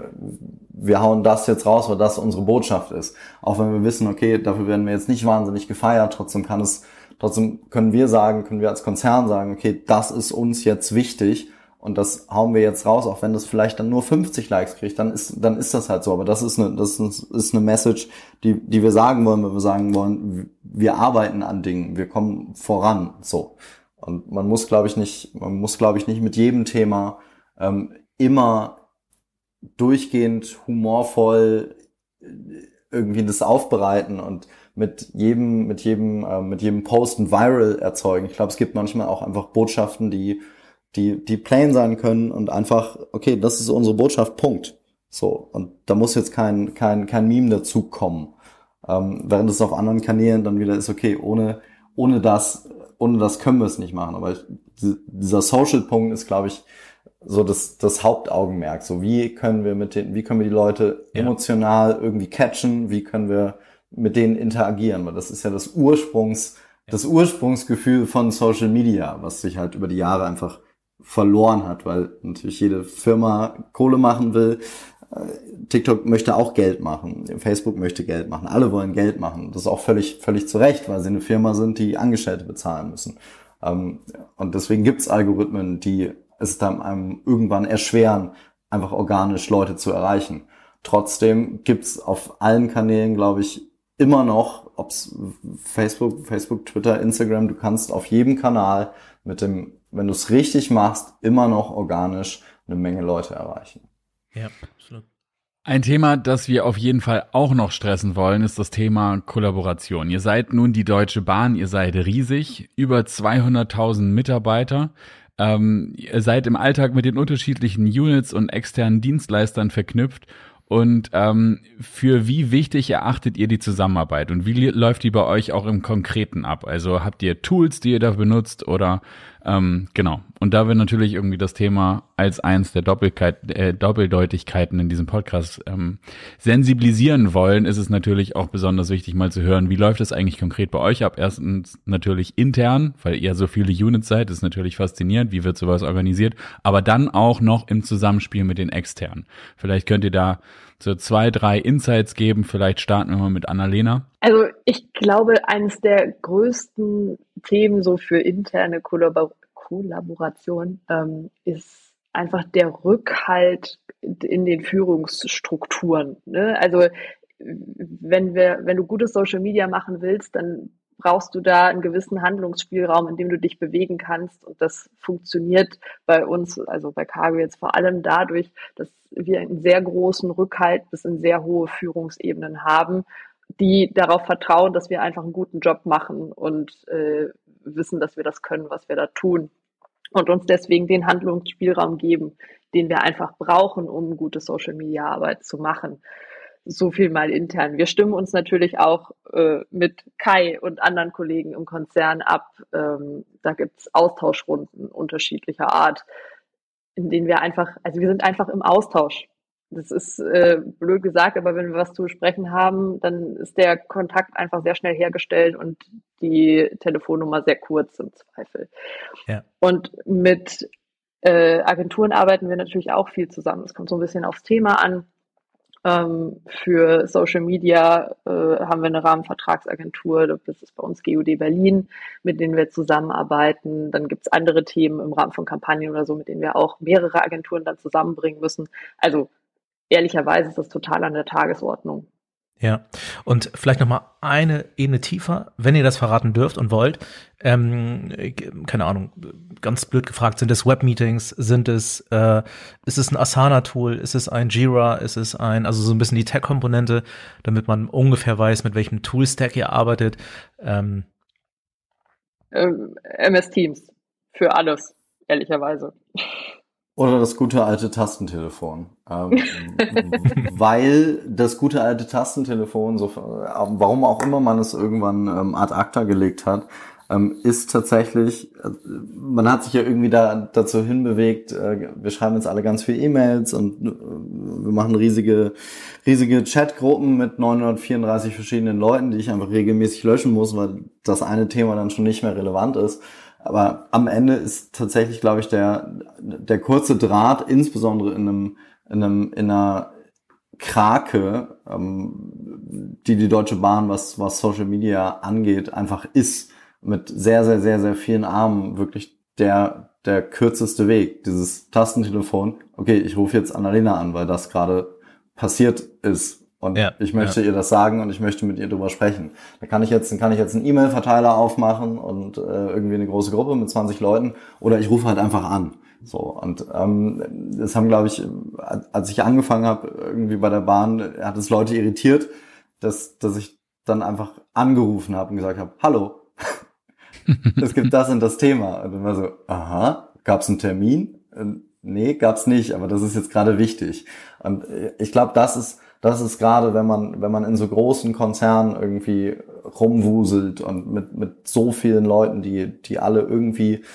wir hauen das jetzt raus, weil das unsere Botschaft ist. Auch wenn wir wissen, okay, dafür werden wir jetzt nicht wahnsinnig gefeiert, trotzdem kann es, trotzdem können wir sagen, können wir als Konzern sagen, okay, das ist uns jetzt wichtig und das hauen wir jetzt raus, auch wenn das vielleicht dann nur 50 Likes kriegt, dann ist, dann ist das halt so. Aber das ist eine, das ist eine Message, die, die wir sagen wollen, wenn wir sagen wollen, wir arbeiten an Dingen, wir kommen voran, so. Und man muss, glaube ich, nicht, man muss, glaube ich, nicht mit jedem Thema ähm, immer durchgehend humorvoll irgendwie das aufbereiten und mit jedem, mit jedem, äh, mit jedem Post ein Viral erzeugen. Ich glaube, es gibt manchmal auch einfach Botschaften, die, die, die plain sein können und einfach, okay, das ist unsere Botschaft, Punkt. So. Und da muss jetzt kein, kein, kein Meme dazu kommen. Ähm, während es auf anderen Kanälen dann wieder ist, okay, ohne, ohne das ohne das können wir es nicht machen. Aber dieser Social-Punkt ist, glaube ich, so das, das Hauptaugenmerk. So wie können wir mit den, wie können wir die Leute emotional irgendwie catchen? Wie können wir mit denen interagieren? Weil das ist ja das Ursprungs, das Ursprungsgefühl von Social Media, was sich halt über die Jahre einfach verloren hat, weil natürlich jede Firma Kohle machen will. TikTok möchte auch Geld machen, Facebook möchte Geld machen, alle wollen Geld machen. Das ist auch völlig, völlig zu Recht, weil sie eine Firma sind, die Angestellte bezahlen müssen. Ähm, und deswegen gibt es Algorithmen, die es dann einem irgendwann erschweren, einfach organisch Leute zu erreichen. Trotzdem gibt es auf allen Kanälen, glaube ich, immer noch, ob es Facebook, Facebook, Twitter, Instagram, du kannst auf jedem Kanal mit dem, wenn du es richtig machst, immer noch organisch eine Menge Leute erreichen. Ja, absolut. Ein Thema, das wir auf jeden Fall auch noch stressen wollen, ist das Thema Kollaboration. Ihr seid nun die Deutsche Bahn, ihr seid riesig, über 200.000 Mitarbeiter. Ähm, ihr seid im Alltag mit den unterschiedlichen Units und externen Dienstleistern verknüpft. Und ähm, für wie wichtig erachtet ihr die Zusammenarbeit und wie läuft die bei euch auch im Konkreten ab? Also habt ihr Tools, die ihr da benutzt oder ähm, genau. Und da wir natürlich irgendwie das Thema als eins der Doppelkeit, äh, Doppeldeutigkeiten in diesem Podcast ähm, sensibilisieren wollen, ist es natürlich auch besonders wichtig, mal zu hören, wie läuft es eigentlich konkret bei euch ab? Erstens natürlich intern, weil ihr so viele Units seid, ist natürlich faszinierend, wie wird sowas organisiert, aber dann auch noch im Zusammenspiel mit den externen. Vielleicht könnt ihr da so zwei, drei Insights geben. Vielleicht starten wir mal mit Annalena. Also ich glaube, eines der größten Themen so für interne Kollabor Kollaboration ähm, ist einfach der Rückhalt in den Führungsstrukturen. Ne? Also wenn wir, wenn du gutes Social Media machen willst, dann brauchst du da einen gewissen Handlungsspielraum, in dem du dich bewegen kannst. Und das funktioniert bei uns, also bei Cargo jetzt vor allem dadurch, dass wir einen sehr großen Rückhalt bis in sehr hohe Führungsebenen haben, die darauf vertrauen, dass wir einfach einen guten Job machen und äh, wissen, dass wir das können, was wir da tun. Und uns deswegen den Handlungsspielraum geben, den wir einfach brauchen, um gute Social-Media-Arbeit zu machen so viel mal intern. Wir stimmen uns natürlich auch äh, mit Kai und anderen Kollegen im Konzern ab. Ähm, da gibt's Austauschrunden unterschiedlicher Art, in denen wir einfach, also wir sind einfach im Austausch. Das ist äh, blöd gesagt, aber wenn wir was zu besprechen haben, dann ist der Kontakt einfach sehr schnell hergestellt und die Telefonnummer sehr kurz im Zweifel. Ja. Und mit äh, Agenturen arbeiten wir natürlich auch viel zusammen. Es kommt so ein bisschen aufs Thema an. Ähm, für Social Media äh, haben wir eine Rahmenvertragsagentur, das ist bei uns GUD Berlin, mit denen wir zusammenarbeiten. Dann gibt es andere Themen im Rahmen von Kampagnen oder so, mit denen wir auch mehrere Agenturen dann zusammenbringen müssen. Also ehrlicherweise ist das total an der Tagesordnung. Ja, und vielleicht noch mal eine Ebene tiefer, wenn ihr das verraten dürft und wollt. Ähm, keine Ahnung, ganz blöd gefragt, sind es Webmeetings, sind es, äh, ist es ein Asana-Tool, ist es ein Jira, ist es ein, also so ein bisschen die Tech-Komponente, damit man ungefähr weiß, mit welchem Tool-Stack ihr arbeitet. Ähm. Ähm, MS Teams für alles, ehrlicherweise. Oder das gute alte Tastentelefon. Ähm, weil das gute alte Tastentelefon, so, warum auch immer man es irgendwann ähm, ad acta gelegt hat, ähm, ist tatsächlich, äh, man hat sich ja irgendwie da dazu hinbewegt, äh, wir schreiben jetzt alle ganz viele E-Mails und äh, wir machen riesige, riesige Chatgruppen mit 934 verschiedenen Leuten, die ich einfach regelmäßig löschen muss, weil das eine Thema dann schon nicht mehr relevant ist. Aber am Ende ist tatsächlich, glaube ich, der, der kurze Draht, insbesondere in einem, in einem, in einer Krake, ähm, die die Deutsche Bahn, was, was Social Media angeht, einfach ist, mit sehr, sehr, sehr, sehr vielen Armen wirklich der, der kürzeste Weg. Dieses Tastentelefon, okay, ich rufe jetzt Annalena an, weil das gerade passiert ist. Und ja, ich möchte ja. ihr das sagen und ich möchte mit ihr drüber sprechen. Da kann ich jetzt, dann kann ich jetzt einen E-Mail-Verteiler aufmachen und äh, irgendwie eine große Gruppe mit 20 Leuten oder ich rufe halt einfach an. So und ähm, das haben, glaube ich, als ich angefangen habe irgendwie bei der Bahn, hat es Leute irritiert, dass dass ich dann einfach angerufen habe und gesagt habe, hallo, es gibt das und das Thema. Und dann war so, aha, gab es einen Termin? Nee, gab's nicht, aber das ist jetzt gerade wichtig. Und ich glaube, das ist, das ist gerade, wenn man, wenn man in so großen Konzernen irgendwie rumwuselt und mit, mit so vielen Leuten, die, die alle irgendwie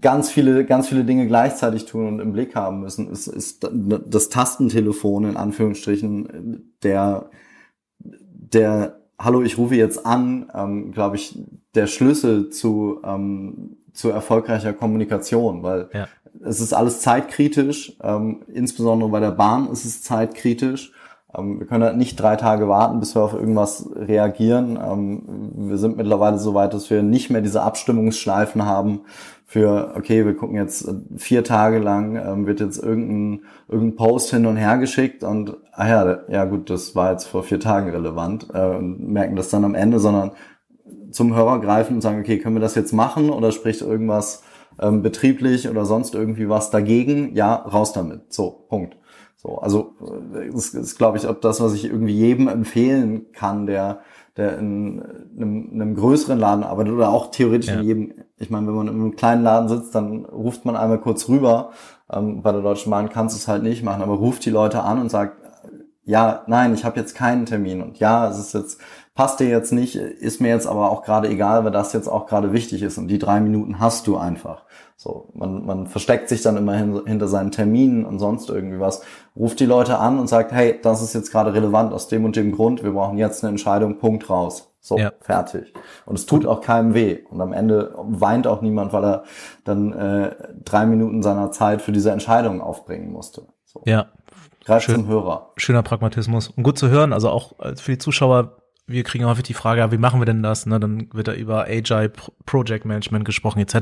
ganz viele, ganz viele Dinge gleichzeitig tun und im Blick haben müssen, ist, ist das Tastentelefon in Anführungsstrichen der, der Hallo, ich rufe jetzt an, ähm, glaube ich, der Schlüssel zu, ähm, zu erfolgreicher Kommunikation, weil ja. Es ist alles zeitkritisch, ähm, insbesondere bei der Bahn ist es zeitkritisch. Ähm, wir können halt nicht drei Tage warten, bis wir auf irgendwas reagieren. Ähm, wir sind mittlerweile so weit, dass wir nicht mehr diese Abstimmungsschleifen haben, für, okay, wir gucken jetzt vier Tage lang, ähm, wird jetzt irgendein, irgendein Post hin und her geschickt und, ah ja, ja gut, das war jetzt vor vier Tagen relevant äh, und merken das dann am Ende, sondern zum Hörer greifen und sagen, okay, können wir das jetzt machen oder spricht irgendwas ähm, betrieblich oder sonst irgendwie was dagegen? Ja, raus damit. So, Punkt. So, also das ist, glaube ich, auch das, was ich irgendwie jedem empfehlen kann, der der in einem, einem größeren Laden arbeitet oder auch theoretisch ja. in jedem, ich meine, wenn man in einem kleinen Laden sitzt, dann ruft man einmal kurz rüber. Ähm, bei der Deutschen Bahn kannst du es halt nicht machen, aber ruft die Leute an und sagt, ja, nein, ich habe jetzt keinen Termin und ja, es ist jetzt, passt dir jetzt nicht, ist mir jetzt aber auch gerade egal, weil das jetzt auch gerade wichtig ist und die drei Minuten hast du einfach. So, man, man versteckt sich dann immer hin, hinter seinen Terminen und sonst irgendwie was, ruft die Leute an und sagt, hey, das ist jetzt gerade relevant aus dem und dem Grund, wir brauchen jetzt eine Entscheidung, Punkt raus. So, ja. fertig. Und es tut auch keinem weh. Und am Ende weint auch niemand, weil er dann äh, drei Minuten seiner Zeit für diese Entscheidung aufbringen musste. So. Ja. Greift Schön, zum Hörer. Schöner Pragmatismus. Und gut zu hören, also auch für die Zuschauer, wir kriegen häufig die Frage, wie machen wir denn das? Ne? Dann wird da über Agile Project Management gesprochen etc.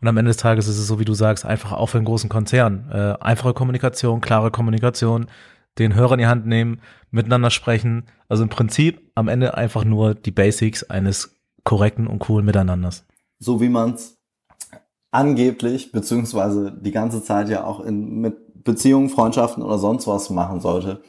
Und am Ende des Tages ist es so, wie du sagst, einfach auch für einen großen Konzern. Äh, einfache Kommunikation, klare Kommunikation, den Hörer in die Hand nehmen, miteinander sprechen. Also im Prinzip am Ende einfach nur die Basics eines korrekten und coolen Miteinanders. So wie man es angeblich, beziehungsweise die ganze Zeit ja auch in, mit Beziehungen, Freundschaften oder sonst was machen sollte,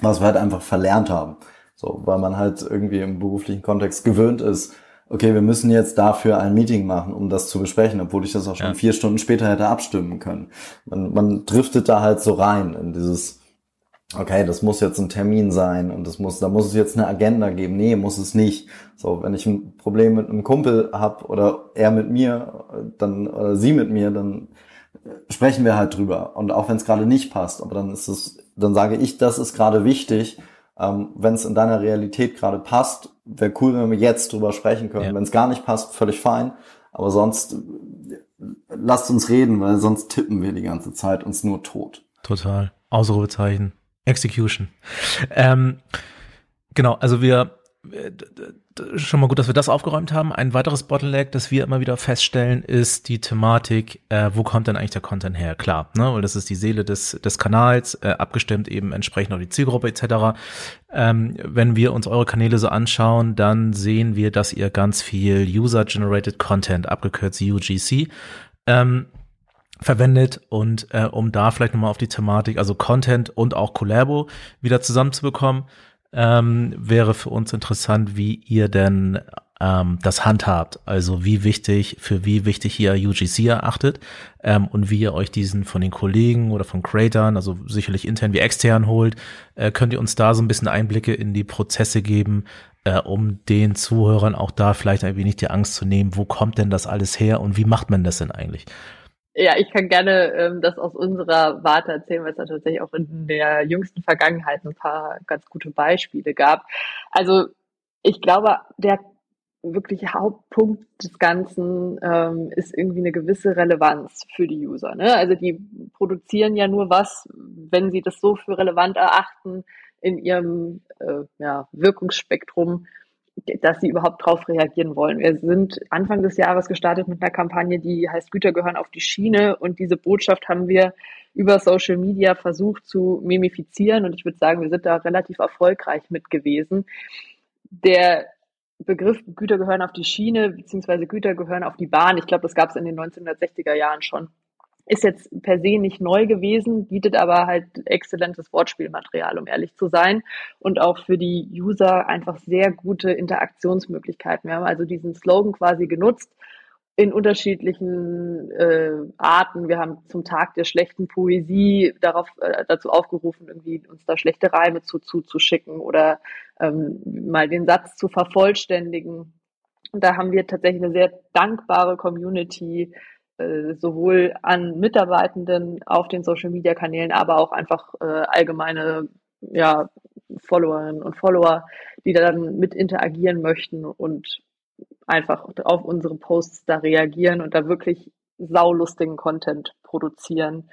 was wir halt einfach verlernt haben. So, weil man halt irgendwie im beruflichen Kontext gewöhnt ist, okay, wir müssen jetzt dafür ein Meeting machen, um das zu besprechen, obwohl ich das auch schon ja. vier Stunden später hätte abstimmen können. Man, man driftet da halt so rein in dieses, okay, das muss jetzt ein Termin sein und das muss, da muss es jetzt eine Agenda geben. Nee, muss es nicht. So, wenn ich ein Problem mit einem Kumpel hab oder er mit mir, dann oder sie mit mir, dann sprechen wir halt drüber. Und auch wenn es gerade nicht passt, aber dann ist es, dann sage ich, das ist gerade wichtig ähm, wenn es in deiner Realität gerade passt, wäre cool, wenn wir jetzt drüber sprechen können. Ja. Wenn es gar nicht passt, völlig fein. Aber sonst äh, lasst uns reden, weil sonst tippen wir die ganze Zeit uns nur tot. Total. Ausrufezeichen. Execution. Ähm, genau, also wir äh, schon mal gut, dass wir das aufgeräumt haben. Ein weiteres Bottleneck, das wir immer wieder feststellen, ist die Thematik, äh, wo kommt denn eigentlich der Content her? Klar, ne, weil das ist die Seele des, des Kanals, äh, abgestimmt eben entsprechend auf die Zielgruppe etc. Ähm, wenn wir uns eure Kanäle so anschauen, dann sehen wir, dass ihr ganz viel User-Generated Content, abgekürzt UGC, ähm, verwendet und äh, um da vielleicht nochmal auf die Thematik, also Content und auch Collabo wieder zusammenzubekommen, ähm, wäre für uns interessant, wie ihr denn ähm, das handhabt. Also wie wichtig, für wie wichtig ihr UGC erachtet ähm, und wie ihr euch diesen von den Kollegen oder von Creatern, also sicherlich intern wie extern holt, äh, könnt ihr uns da so ein bisschen Einblicke in die Prozesse geben, äh, um den Zuhörern auch da vielleicht ein wenig die Angst zu nehmen, wo kommt denn das alles her und wie macht man das denn eigentlich? Ja, ich kann gerne ähm, das aus unserer Warte erzählen, weil es da tatsächlich auch in der jüngsten Vergangenheit ein paar ganz gute Beispiele gab. Also ich glaube, der wirkliche Hauptpunkt des Ganzen ähm, ist irgendwie eine gewisse Relevanz für die User. Ne? Also die produzieren ja nur was, wenn sie das so für relevant erachten in ihrem äh, ja, Wirkungsspektrum, dass sie überhaupt darauf reagieren wollen. Wir sind Anfang des Jahres gestartet mit einer Kampagne, die heißt Güter gehören auf die Schiene und diese Botschaft haben wir über Social Media versucht zu mimifizieren und ich würde sagen, wir sind da relativ erfolgreich mit gewesen. Der Begriff Güter gehören auf die Schiene beziehungsweise Güter gehören auf die Bahn. Ich glaube, das gab es in den 1960er Jahren schon. Ist jetzt per se nicht neu gewesen, bietet aber halt exzellentes Wortspielmaterial, um ehrlich zu sein. Und auch für die User einfach sehr gute Interaktionsmöglichkeiten. Wir haben also diesen Slogan quasi genutzt in unterschiedlichen äh, Arten. Wir haben zum Tag der schlechten Poesie darauf äh, dazu aufgerufen, irgendwie uns da schlechte Reime zu zuzuschicken oder ähm, mal den Satz zu vervollständigen. Und da haben wir tatsächlich eine sehr dankbare Community, äh, sowohl an Mitarbeitenden auf den Social Media Kanälen, aber auch einfach äh, allgemeine ja, Followerinnen und Follower, die dann mit interagieren möchten und einfach auf unsere Posts da reagieren und da wirklich saulustigen Content produzieren,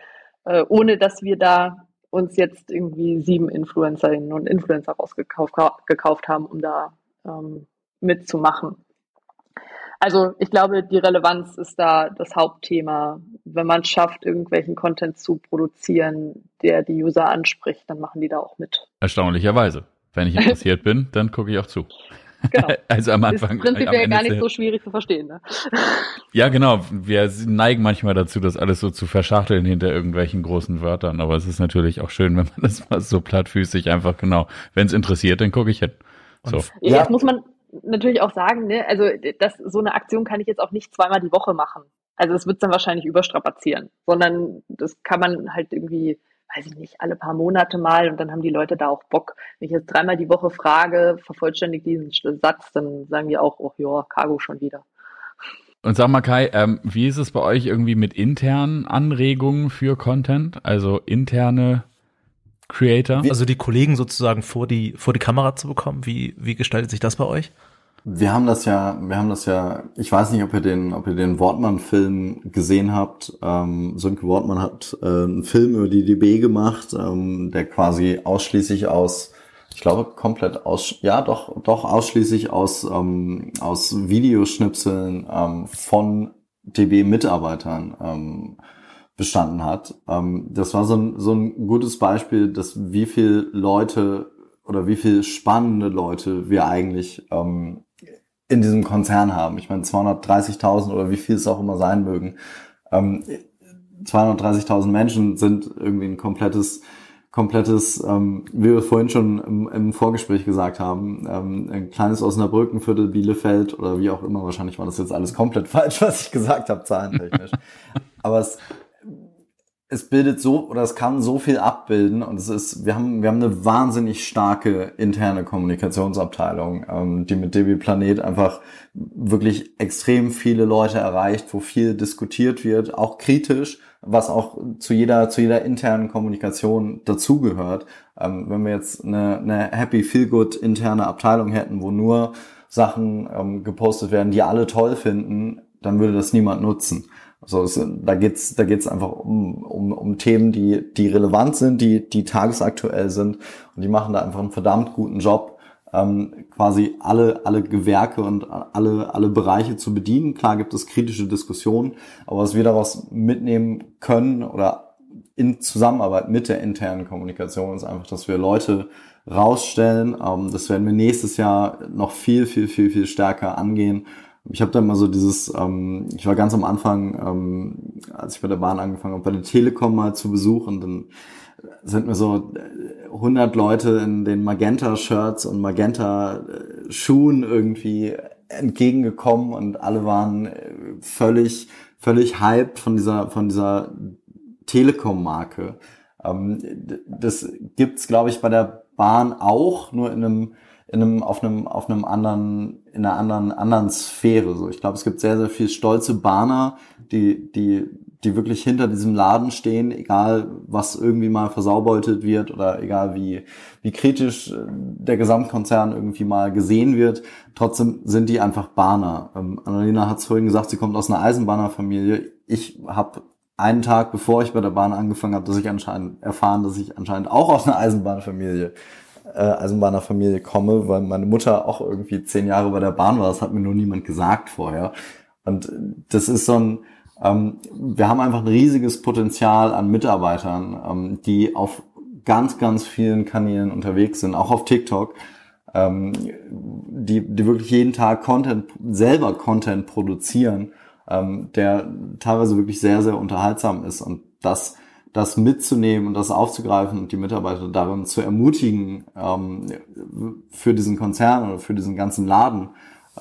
äh, ohne dass wir da uns jetzt irgendwie sieben Influencerinnen und Influencer rausgekauft gekauft haben, um da ähm, mitzumachen. Also ich glaube, die Relevanz ist da das Hauptthema. Wenn man es schafft, irgendwelchen Content zu produzieren, der die User anspricht, dann machen die da auch mit. Erstaunlicherweise. Wenn ich interessiert bin, dann gucke ich auch zu. Genau. Also am Anfang. Ist prinzipiell am gar nicht so schwierig zu verstehen. Ne? Ja, genau. Wir neigen manchmal dazu, das alles so zu verschachteln hinter irgendwelchen großen Wörtern. Aber es ist natürlich auch schön, wenn man das mal so plattfüßig einfach genau, wenn es interessiert, dann gucke ich hin. So. Ja, jetzt muss man natürlich auch sagen, ne, also das, so eine Aktion kann ich jetzt auch nicht zweimal die Woche machen. Also es wird dann wahrscheinlich überstrapazieren, sondern das kann man halt irgendwie weiß ich nicht, alle paar Monate mal und dann haben die Leute da auch Bock. Wenn ich jetzt dreimal die Woche frage, vervollständigt diesen Satz, dann sagen die auch, oh ja, Cargo schon wieder. Und sag mal Kai, ähm, wie ist es bei euch irgendwie mit internen Anregungen für Content? Also interne Creator? Also die Kollegen sozusagen vor die, vor die Kamera zu bekommen, wie, wie gestaltet sich das bei euch? Wir haben das ja, wir haben das ja, ich weiß nicht, ob ihr den, ob ihr den Wortmann-Film gesehen habt. Ähm, Sönke Wortmann hat äh, einen Film über die DB gemacht, ähm, der quasi ausschließlich aus, ich glaube komplett aus, ja doch, doch ausschließlich aus, ähm, aus Videoschnipseln ähm, von DB-Mitarbeitern ähm, bestanden hat. Ähm, das war so ein, so ein gutes Beispiel, dass wie viel Leute oder wie viel spannende Leute wir eigentlich ähm, in diesem Konzern haben. Ich meine, 230.000 oder wie viel es auch immer sein mögen. Ähm, 230.000 Menschen sind irgendwie ein komplettes, komplettes, ähm, wie wir vorhin schon im, im Vorgespräch gesagt haben, ähm, ein kleines Osnabrücken, Viertel Bielefeld oder wie auch immer. Wahrscheinlich war das jetzt alles komplett falsch, was ich gesagt habe, zahlentechnisch. Aber es, es bildet so oder es kann so viel abbilden und es ist, wir haben, wir haben eine wahnsinnig starke interne Kommunikationsabteilung, ähm, die mit DB Planet einfach wirklich extrem viele Leute erreicht, wo viel diskutiert wird, auch kritisch, was auch zu jeder, zu jeder internen Kommunikation dazugehört. Ähm, wenn wir jetzt eine, eine Happy Feel Good interne Abteilung hätten, wo nur Sachen ähm, gepostet werden, die alle toll finden, dann würde das niemand nutzen. Also es, da geht's da geht's einfach um, um, um Themen, die, die relevant sind, die, die tagesaktuell sind. Und die machen da einfach einen verdammt guten Job, ähm, quasi alle, alle Gewerke und alle, alle Bereiche zu bedienen. Klar gibt es kritische Diskussionen, aber was wir daraus mitnehmen können oder in Zusammenarbeit mit der internen Kommunikation ist einfach, dass wir Leute rausstellen. Ähm, das werden wir nächstes Jahr noch viel, viel, viel, viel stärker angehen ich habe da immer so dieses, ähm, ich war ganz am Anfang, ähm, als ich bei der Bahn angefangen habe, bei der Telekom mal zu Besuch und dann sind mir so 100 Leute in den Magenta-Shirts und Magenta-Schuhen irgendwie entgegengekommen und alle waren äh, völlig, völlig hyped von dieser, von dieser Telekom-Marke. Ähm, das gibt's, glaube ich, bei der Bahn auch, nur in einem, in einem, auf einem, auf einem anderen, in einer anderen, anderen Sphäre. So, ich glaube, es gibt sehr, sehr viel stolze Bahner, die, die, die wirklich hinter diesem Laden stehen, egal was irgendwie mal versaubeutet wird oder egal wie, wie kritisch äh, der Gesamtkonzern irgendwie mal gesehen wird. Trotzdem sind die einfach Bahner. Ähm, Annalena hat es vorhin gesagt, sie kommt aus einer Eisenbahnerfamilie. Ich habe einen Tag bevor ich bei der Bahn angefangen habe, dass ich anscheinend erfahren, dass ich anscheinend auch aus einer Eisenbahnfamilie äh, Eisenbahnerfamilie komme, weil meine Mutter auch irgendwie zehn Jahre bei der Bahn war. Das hat mir nur niemand gesagt vorher. Und das ist so ein, ähm, wir haben einfach ein riesiges Potenzial an Mitarbeitern, ähm, die auf ganz, ganz vielen Kanälen unterwegs sind, auch auf TikTok, ähm, die, die wirklich jeden Tag Content, selber Content produzieren, ähm, der teilweise wirklich sehr, sehr unterhaltsam ist und das, das mitzunehmen und das aufzugreifen und die Mitarbeiter darin zu ermutigen, ähm, für diesen Konzern oder für diesen ganzen Laden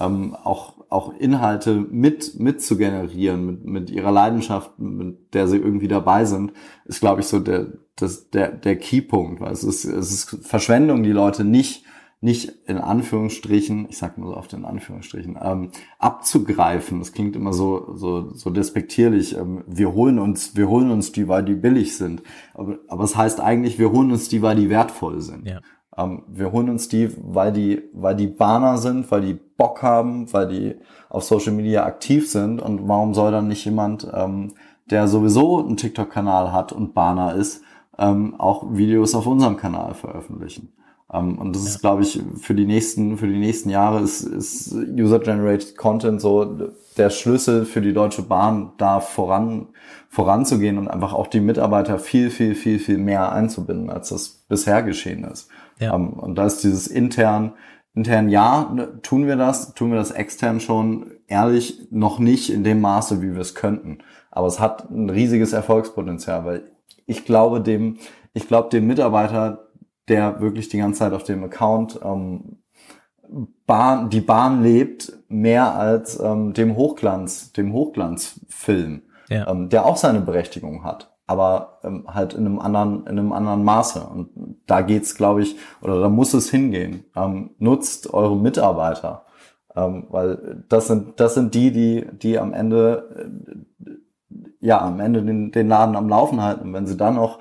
ähm, auch auch Inhalte mit mit zu generieren mit mit ihrer Leidenschaft, mit der sie irgendwie dabei sind, ist glaube ich so der das der der Keypunkt, weil es ist es ist Verschwendung, die Leute nicht nicht in Anführungsstrichen, ich sag nur so oft in Anführungsstrichen, ähm, abzugreifen. Das klingt immer so so so despektierlich. Ähm, wir holen uns wir holen uns die, weil die billig sind. Aber aber es heißt eigentlich, wir holen uns die, weil die wertvoll sind. Ja. Ähm, wir holen uns die, weil die, weil die Bahner sind, weil die Bock haben, weil die auf Social Media aktiv sind. Und warum soll dann nicht jemand, ähm, der sowieso einen TikTok-Kanal hat und Bahner ist, ähm, auch Videos auf unserem Kanal veröffentlichen? Ähm, und das ist, glaube ich, für die nächsten, für die nächsten Jahre ist, ist User-Generated Content so der Schlüssel für die Deutsche Bahn, da voran, voranzugehen und einfach auch die Mitarbeiter viel, viel, viel, viel mehr einzubinden, als das bisher geschehen ist. Ja. Ähm, und da ist dieses intern, intern ja, ne, tun wir das, tun wir das extern schon, ehrlich noch nicht in dem Maße, wie wir es könnten. Aber es hat ein riesiges Erfolgspotenzial, weil ich glaube dem, ich glaube dem Mitarbeiter, der wirklich die ganze Zeit auf dem Account ähm, Bahn, die Bahn lebt, mehr als ähm, dem Hochglanz, dem Hochglanzfilm, ja. ähm, der auch seine Berechtigung hat aber ähm, halt in einem anderen, in einem anderen Maße. Und da geht's, glaube ich, oder da muss es hingehen. Ähm, nutzt eure Mitarbeiter, ähm, weil das sind, das sind die, die, die am Ende, äh, ja, am Ende den, den Laden am Laufen halten. Und wenn sie dann auch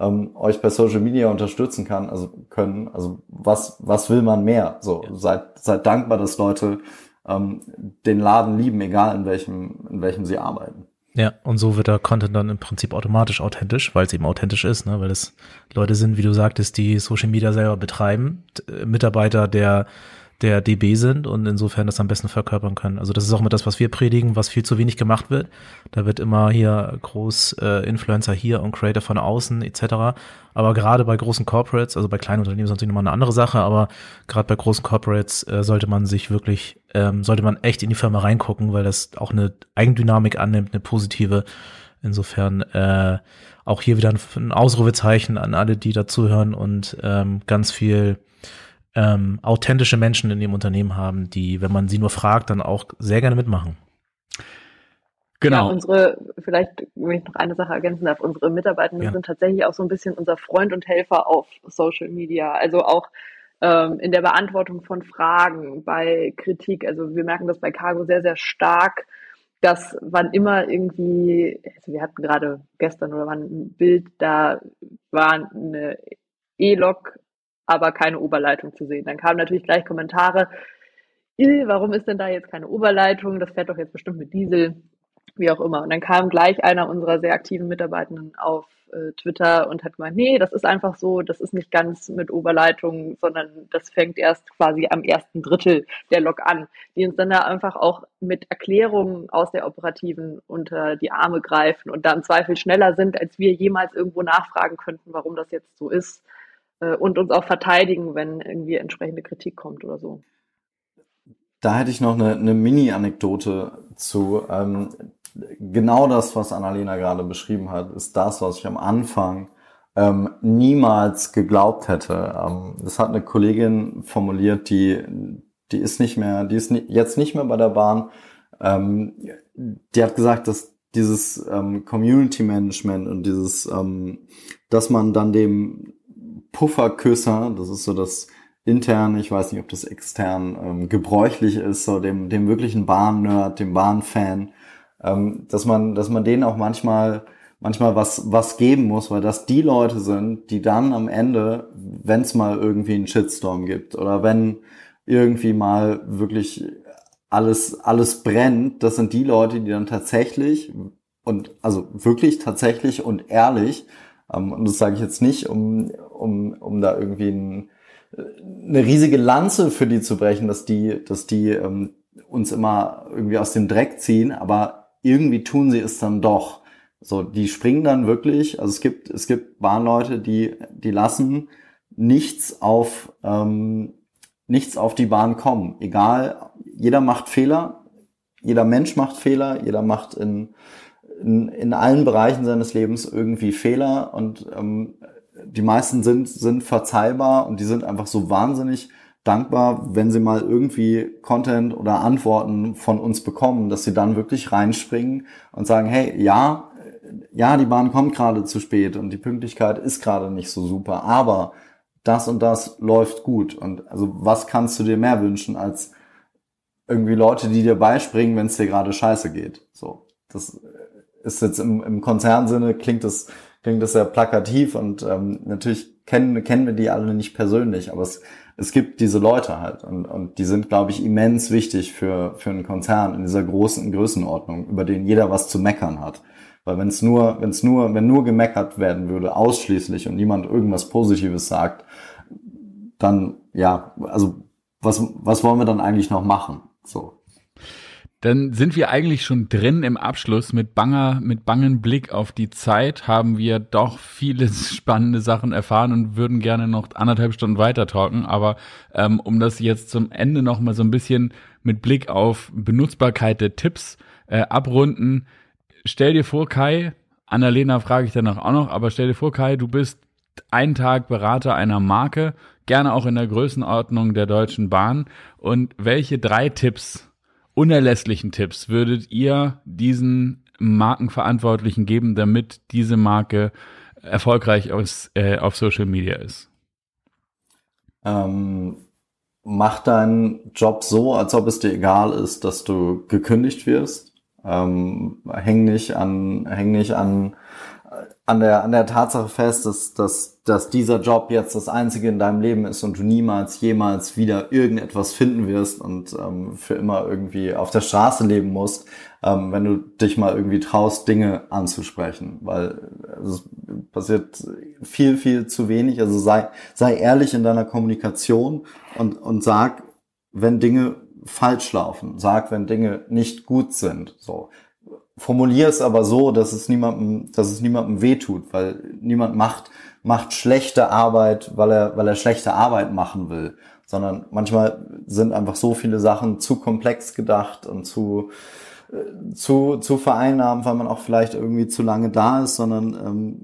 ähm, euch bei Social Media unterstützen kann, also können, also was, was will man mehr? So, ja. seid, seid dankbar, dass Leute ähm, den Laden lieben, egal in welchem, in welchem sie arbeiten. Ja, und so wird der Content dann im Prinzip automatisch authentisch, weil es eben authentisch ist, ne? weil es Leute sind, wie du sagtest, die Social Media selber betreiben, Mitarbeiter der der DB sind und insofern das am besten verkörpern können. Also das ist auch immer das, was wir predigen, was viel zu wenig gemacht wird. Da wird immer hier groß äh, Influencer hier und Creator von außen etc. Aber gerade bei großen Corporates, also bei kleinen Unternehmen ist natürlich nochmal eine andere Sache, aber gerade bei großen Corporates äh, sollte man sich wirklich, ähm, sollte man echt in die Firma reingucken, weil das auch eine Eigendynamik annimmt, eine positive. Insofern äh, auch hier wieder ein, ein Ausrufezeichen an alle, die dazuhören und ähm, ganz viel ähm, authentische Menschen in dem Unternehmen haben, die, wenn man sie nur fragt, dann auch sehr gerne mitmachen. Genau. Ja, unsere, vielleicht, wenn ich noch eine Sache ergänzen darf, unsere Mitarbeitenden ja. sind tatsächlich auch so ein bisschen unser Freund und Helfer auf Social Media. Also auch ähm, in der Beantwortung von Fragen, bei Kritik. Also wir merken das bei Cargo sehr, sehr stark, dass wann immer irgendwie, also wir hatten gerade gestern oder wann ein Bild, da war eine E-Log aber keine Oberleitung zu sehen. Dann kamen natürlich gleich Kommentare, warum ist denn da jetzt keine Oberleitung? Das fährt doch jetzt bestimmt mit Diesel, wie auch immer. Und dann kam gleich einer unserer sehr aktiven Mitarbeitenden auf äh, Twitter und hat gemeint, nee, das ist einfach so, das ist nicht ganz mit Oberleitung, sondern das fängt erst quasi am ersten Drittel der Lok an, die uns dann da einfach auch mit Erklärungen aus der Operativen unter die Arme greifen und da im Zweifel schneller sind, als wir jemals irgendwo nachfragen könnten, warum das jetzt so ist und uns auch verteidigen, wenn irgendwie entsprechende Kritik kommt oder so. Da hätte ich noch eine, eine Mini-Anekdote zu. Ähm, genau das, was Annalena gerade beschrieben hat, ist das, was ich am Anfang ähm, niemals geglaubt hätte. Ähm, das hat eine Kollegin formuliert, die, die ist nicht mehr, die ist jetzt nicht mehr bei der Bahn. Ähm, die hat gesagt, dass dieses ähm, Community Management und dieses, ähm, dass man dann dem Pufferküsser, das ist so das intern, ich weiß nicht, ob das extern ähm, gebräuchlich ist, so dem, dem wirklichen Bahn-Nerd, dem Bahn-Fan, ähm, dass man, dass man denen auch manchmal, manchmal was, was geben muss, weil das die Leute sind, die dann am Ende, wenn es mal irgendwie einen Shitstorm gibt oder wenn irgendwie mal wirklich alles, alles brennt, das sind die Leute, die dann tatsächlich und also wirklich tatsächlich und ehrlich, ähm, und das sage ich jetzt nicht, um, um, um da irgendwie ein, eine riesige Lanze für die zu brechen, dass die, dass die ähm, uns immer irgendwie aus dem Dreck ziehen, aber irgendwie tun sie es dann doch. So, die springen dann wirklich, also es gibt, es gibt Bahnleute, die, die lassen nichts auf, ähm, nichts auf die Bahn kommen. Egal, jeder macht Fehler, jeder Mensch macht Fehler, jeder macht in, in, in allen Bereichen seines Lebens irgendwie Fehler und ähm, die meisten sind, sind verzeihbar und die sind einfach so wahnsinnig dankbar, wenn sie mal irgendwie Content oder Antworten von uns bekommen, dass sie dann wirklich reinspringen und sagen, hey, ja, ja, die Bahn kommt gerade zu spät und die Pünktlichkeit ist gerade nicht so super, aber das und das läuft gut. Und also was kannst du dir mehr wünschen als irgendwie Leute, die dir beispringen, wenn es dir gerade scheiße geht? So, das ist jetzt im, im Konzernsinne klingt das klingt das sehr plakativ und ähm, natürlich kennen kennen wir die alle nicht persönlich, aber es es gibt diese Leute halt und, und die sind, glaube ich, immens wichtig für, für einen Konzern in dieser großen Größenordnung, über den jeder was zu meckern hat. Weil wenn es nur, wenn es nur, wenn nur gemeckert werden würde, ausschließlich und niemand irgendwas Positives sagt, dann ja, also was, was wollen wir dann eigentlich noch machen? So. Dann sind wir eigentlich schon drin im Abschluss mit banger, mit bangen Blick auf die Zeit, haben wir doch viele spannende Sachen erfahren und würden gerne noch anderthalb Stunden weiter talken. Aber ähm, um das jetzt zum Ende noch mal so ein bisschen mit Blick auf Benutzbarkeit der Tipps äh, abrunden, stell dir vor, Kai, Annalena frage ich danach auch noch, aber stell dir vor, Kai, du bist einen Tag Berater einer Marke, gerne auch in der Größenordnung der Deutschen Bahn. Und welche drei Tipps unerlässlichen Tipps würdet ihr diesen Markenverantwortlichen geben, damit diese Marke erfolgreich aus, äh, auf Social Media ist? Ähm, mach deinen Job so, als ob es dir egal ist, dass du gekündigt wirst. Ähm, häng nicht an, häng nicht an an der, an der Tatsache fest, dass, dass, dass dieser Job jetzt das einzige in deinem Leben ist und du niemals, jemals wieder irgendetwas finden wirst und ähm, für immer irgendwie auf der Straße leben musst, ähm, wenn du dich mal irgendwie traust, Dinge anzusprechen. Weil es passiert viel, viel zu wenig. Also sei, sei ehrlich in deiner Kommunikation und, und sag, wenn Dinge falsch laufen. Sag, wenn Dinge nicht gut sind. So formuliere es aber so, dass es niemandem, dass es niemandem wehtut, weil niemand macht, macht schlechte Arbeit, weil er, weil er schlechte Arbeit machen will, sondern manchmal sind einfach so viele Sachen zu komplex gedacht und zu, äh, zu, zu vereinnahmen, weil man auch vielleicht irgendwie zu lange da ist, sondern ähm,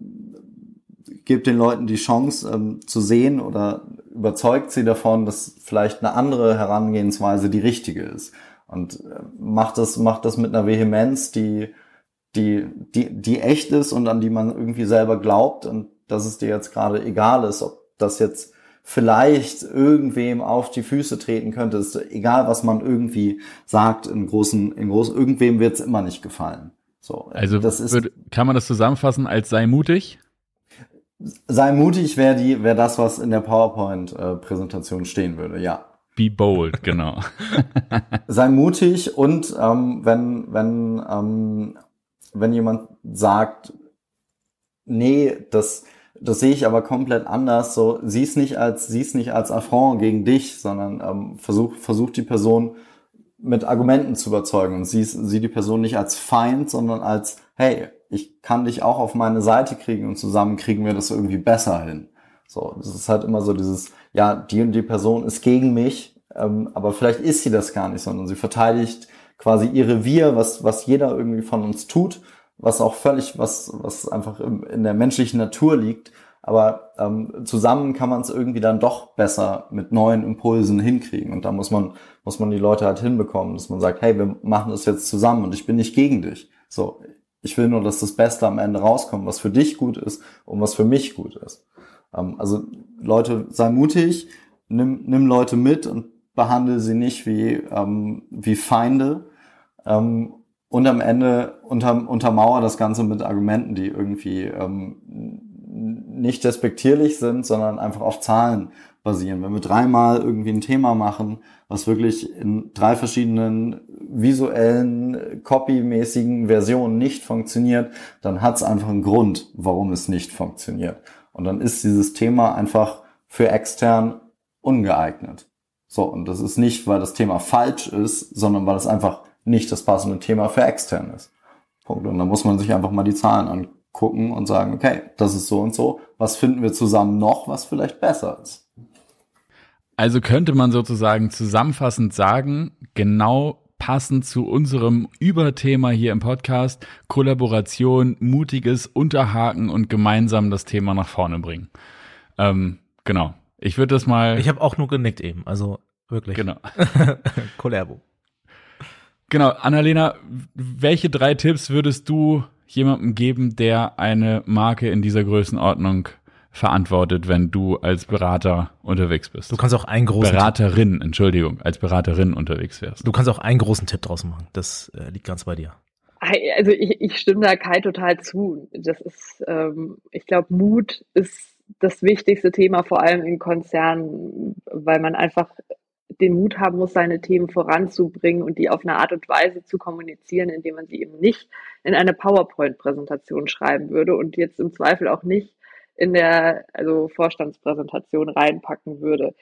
gibt den Leuten die Chance ähm, zu sehen oder überzeugt sie davon, dass vielleicht eine andere Herangehensweise die richtige ist. Und äh, macht das, macht das mit einer Vehemenz, die, die, die, die echt ist und an die man irgendwie selber glaubt und dass es dir jetzt gerade egal ist, ob das jetzt vielleicht irgendwem auf die Füße treten könnte, ist egal, was man irgendwie sagt, in großen, in großen, irgendwem wird es immer nicht gefallen. So, also das ist, würde, kann man das zusammenfassen als sei mutig? Sei mutig wäre die, wäre das, was in der PowerPoint-Präsentation stehen würde, ja. Be bold, genau. Sei mutig und ähm, wenn, wenn, ähm, wenn jemand sagt, nee, das, das sehe ich aber komplett anders, so sieh's nicht als, sieh's nicht als Affront gegen dich, sondern ähm, versuch, versuch die Person mit Argumenten zu überzeugen und sieh, sieh die Person nicht als Feind, sondern als, hey, ich kann dich auch auf meine Seite kriegen und zusammen kriegen wir das irgendwie besser hin. So, das ist halt immer so dieses, ja, die und die Person ist gegen mich, ähm, aber vielleicht ist sie das gar nicht, sondern sie verteidigt quasi ihr Revier, was, was jeder irgendwie von uns tut, was auch völlig, was, was einfach in der menschlichen Natur liegt. aber ähm, zusammen kann man es irgendwie dann doch besser mit neuen Impulsen hinkriegen. Und da muss man, muss man die Leute halt hinbekommen, dass man sagt, hey, wir machen das jetzt zusammen und ich bin nicht gegen dich. So, ich will nur, dass das Beste am Ende rauskommt, was für dich gut ist und was für mich gut ist. Ähm, also Leute, sei mutig, nimm, nimm Leute mit und behandle sie nicht wie, ähm, wie Feinde. Ähm, und am Ende unter, untermauer das Ganze mit Argumenten, die irgendwie ähm, nicht despektierlich sind, sondern einfach auf Zahlen basieren. Wenn wir dreimal irgendwie ein Thema machen, was wirklich in drei verschiedenen visuellen, copymäßigen Versionen nicht funktioniert, dann hat es einfach einen Grund, warum es nicht funktioniert. Und dann ist dieses Thema einfach für extern ungeeignet. So, und das ist nicht, weil das Thema falsch ist, sondern weil es einfach nicht das passende Thema für extern ist. Punkt. Und dann muss man sich einfach mal die Zahlen angucken und sagen, okay, das ist so und so. Was finden wir zusammen noch, was vielleicht besser ist? Also könnte man sozusagen zusammenfassend sagen, genau passend zu unserem Überthema hier im Podcast, Kollaboration, mutiges Unterhaken und gemeinsam das Thema nach vorne bringen. Ähm, genau. Ich würde das mal. Ich habe auch nur genickt eben, also wirklich. Genau. Collabo. Genau, Annalena, welche drei Tipps würdest du jemandem geben, der eine Marke in dieser Größenordnung verantwortet, wenn du als Berater unterwegs bist? Du kannst auch einen großen Beraterin, Tipp. Entschuldigung, als Beraterin unterwegs wärst. Du kannst auch einen großen Tipp draus machen. Das äh, liegt ganz bei dir. Also ich, ich stimme da Kai total zu. Das ist, ähm, ich glaube, Mut ist das wichtigste Thema, vor allem in Konzernen, weil man einfach den Mut haben muss, seine Themen voranzubringen und die auf eine Art und Weise zu kommunizieren, indem man sie eben nicht in eine PowerPoint-Präsentation schreiben würde und jetzt im Zweifel auch nicht in der also Vorstandspräsentation reinpacken würde.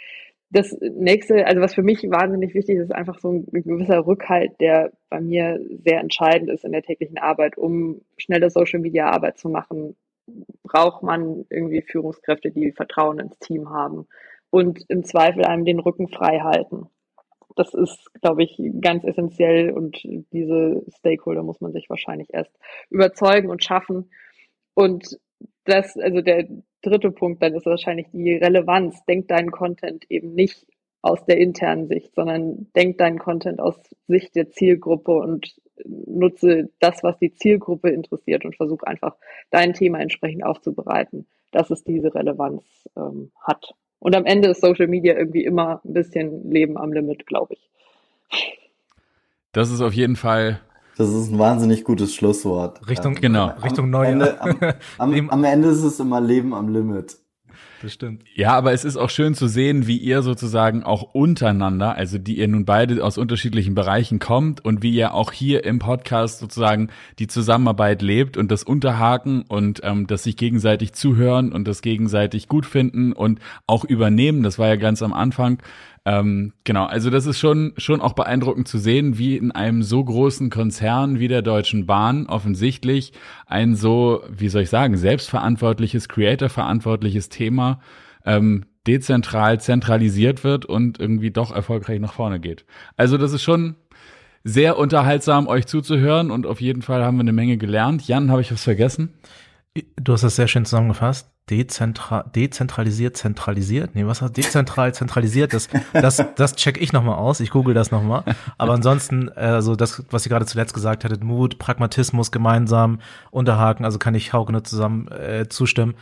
Das nächste, also was für mich wahnsinnig wichtig ist, ist einfach so ein gewisser Rückhalt, der bei mir sehr entscheidend ist in der täglichen Arbeit, um schnelle Social Media Arbeit zu machen, braucht man irgendwie Führungskräfte, die Vertrauen ins Team haben und im Zweifel einem den Rücken frei halten. Das ist, glaube ich, ganz essentiell und diese Stakeholder muss man sich wahrscheinlich erst überzeugen und schaffen. Und das, also der dritte Punkt, dann ist wahrscheinlich die Relevanz. Denk deinen Content eben nicht aus der internen Sicht, sondern denk deinen Content aus Sicht der Zielgruppe und nutze das, was die Zielgruppe interessiert und versuch einfach dein Thema entsprechend aufzubereiten, dass es diese Relevanz ähm, hat. Und am Ende ist Social Media irgendwie immer ein bisschen Leben am Limit, glaube ich. Das ist auf jeden Fall. Das ist ein wahnsinnig gutes Schlusswort. Richtung, genau, Richtung Neujahr. Ende, am, am, am Ende ist es immer Leben am Limit das stimmt. Ja, aber es ist auch schön zu sehen, wie ihr sozusagen auch untereinander, also die ihr nun beide aus unterschiedlichen Bereichen kommt und wie ihr auch hier im Podcast sozusagen die Zusammenarbeit lebt und das Unterhaken und ähm, das sich gegenseitig zuhören und das gegenseitig gut finden und auch übernehmen. Das war ja ganz am Anfang ähm, genau, also das ist schon, schon auch beeindruckend zu sehen, wie in einem so großen Konzern wie der Deutschen Bahn offensichtlich ein so, wie soll ich sagen, selbstverantwortliches, creator-verantwortliches Thema ähm, dezentral zentralisiert wird und irgendwie doch erfolgreich nach vorne geht. Also das ist schon sehr unterhaltsam, euch zuzuhören und auf jeden Fall haben wir eine Menge gelernt. Jan, habe ich was vergessen? Du hast das sehr schön zusammengefasst. Dezentra dezentralisiert, zentralisiert. Nee, was heißt dezentral, zentralisiert? Das, das, das check ich nochmal aus. Ich google das nochmal. Aber ansonsten, also das, was ihr gerade zuletzt gesagt hattet, Mut, Pragmatismus gemeinsam unterhaken, also kann ich Hauke nur zusammen äh, zustimmen.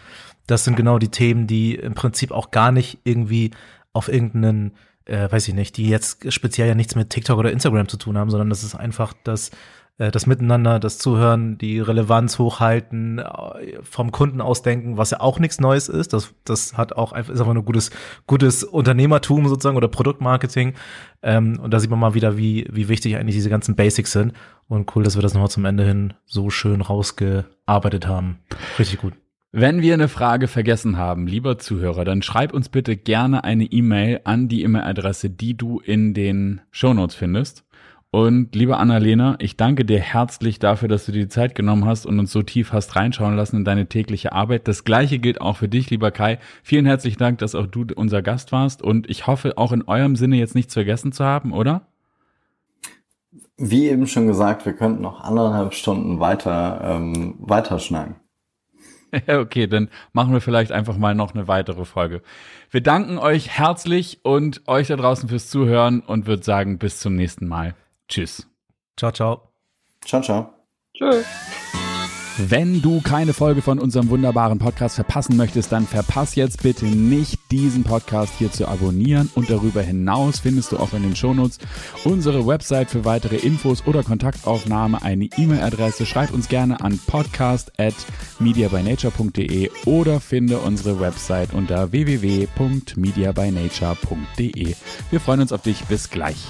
Das sind genau die Themen, die im Prinzip auch gar nicht irgendwie auf irgendeinen äh, weiß ich nicht, die jetzt speziell ja nichts mit TikTok oder Instagram zu tun haben, sondern das ist einfach das das Miteinander, das Zuhören, die Relevanz hochhalten, äh, vom Kunden ausdenken, was ja auch nichts Neues ist. Das, das hat auch einfach, ist einfach ein gutes, gutes Unternehmertum sozusagen oder Produktmarketing. Ähm, und da sieht man mal wieder, wie, wie wichtig eigentlich diese ganzen Basics sind. Und cool, dass wir das nochmal zum Ende hin so schön rausgearbeitet haben. Richtig gut. Wenn wir eine Frage vergessen haben, lieber Zuhörer, dann schreib uns bitte gerne eine E-Mail an die E-Mail-Adresse, die du in den Shownotes findest. Und liebe Annalena, ich danke dir herzlich dafür, dass du dir die Zeit genommen hast und uns so tief hast reinschauen lassen in deine tägliche Arbeit. Das gleiche gilt auch für dich, lieber Kai. Vielen herzlichen Dank, dass auch du unser Gast warst und ich hoffe auch in eurem Sinne jetzt nichts vergessen zu haben, oder? Wie eben schon gesagt, wir könnten noch anderthalb Stunden weiter, ähm, weiterschneiden. okay, dann machen wir vielleicht einfach mal noch eine weitere Folge. Wir danken euch herzlich und euch da draußen fürs Zuhören und würde sagen, bis zum nächsten Mal. Tschüss. Ciao, ciao. Ciao, ciao. Tschüss. Wenn du keine Folge von unserem wunderbaren Podcast verpassen möchtest, dann verpass jetzt bitte nicht, diesen Podcast hier zu abonnieren. Und darüber hinaus findest du auch in den Shownotes unsere Website für weitere Infos oder Kontaktaufnahme, eine E-Mail-Adresse. Schreib uns gerne an podcast at mediabynature.de oder finde unsere Website unter www.mediabynature.de. Wir freuen uns auf dich. Bis gleich.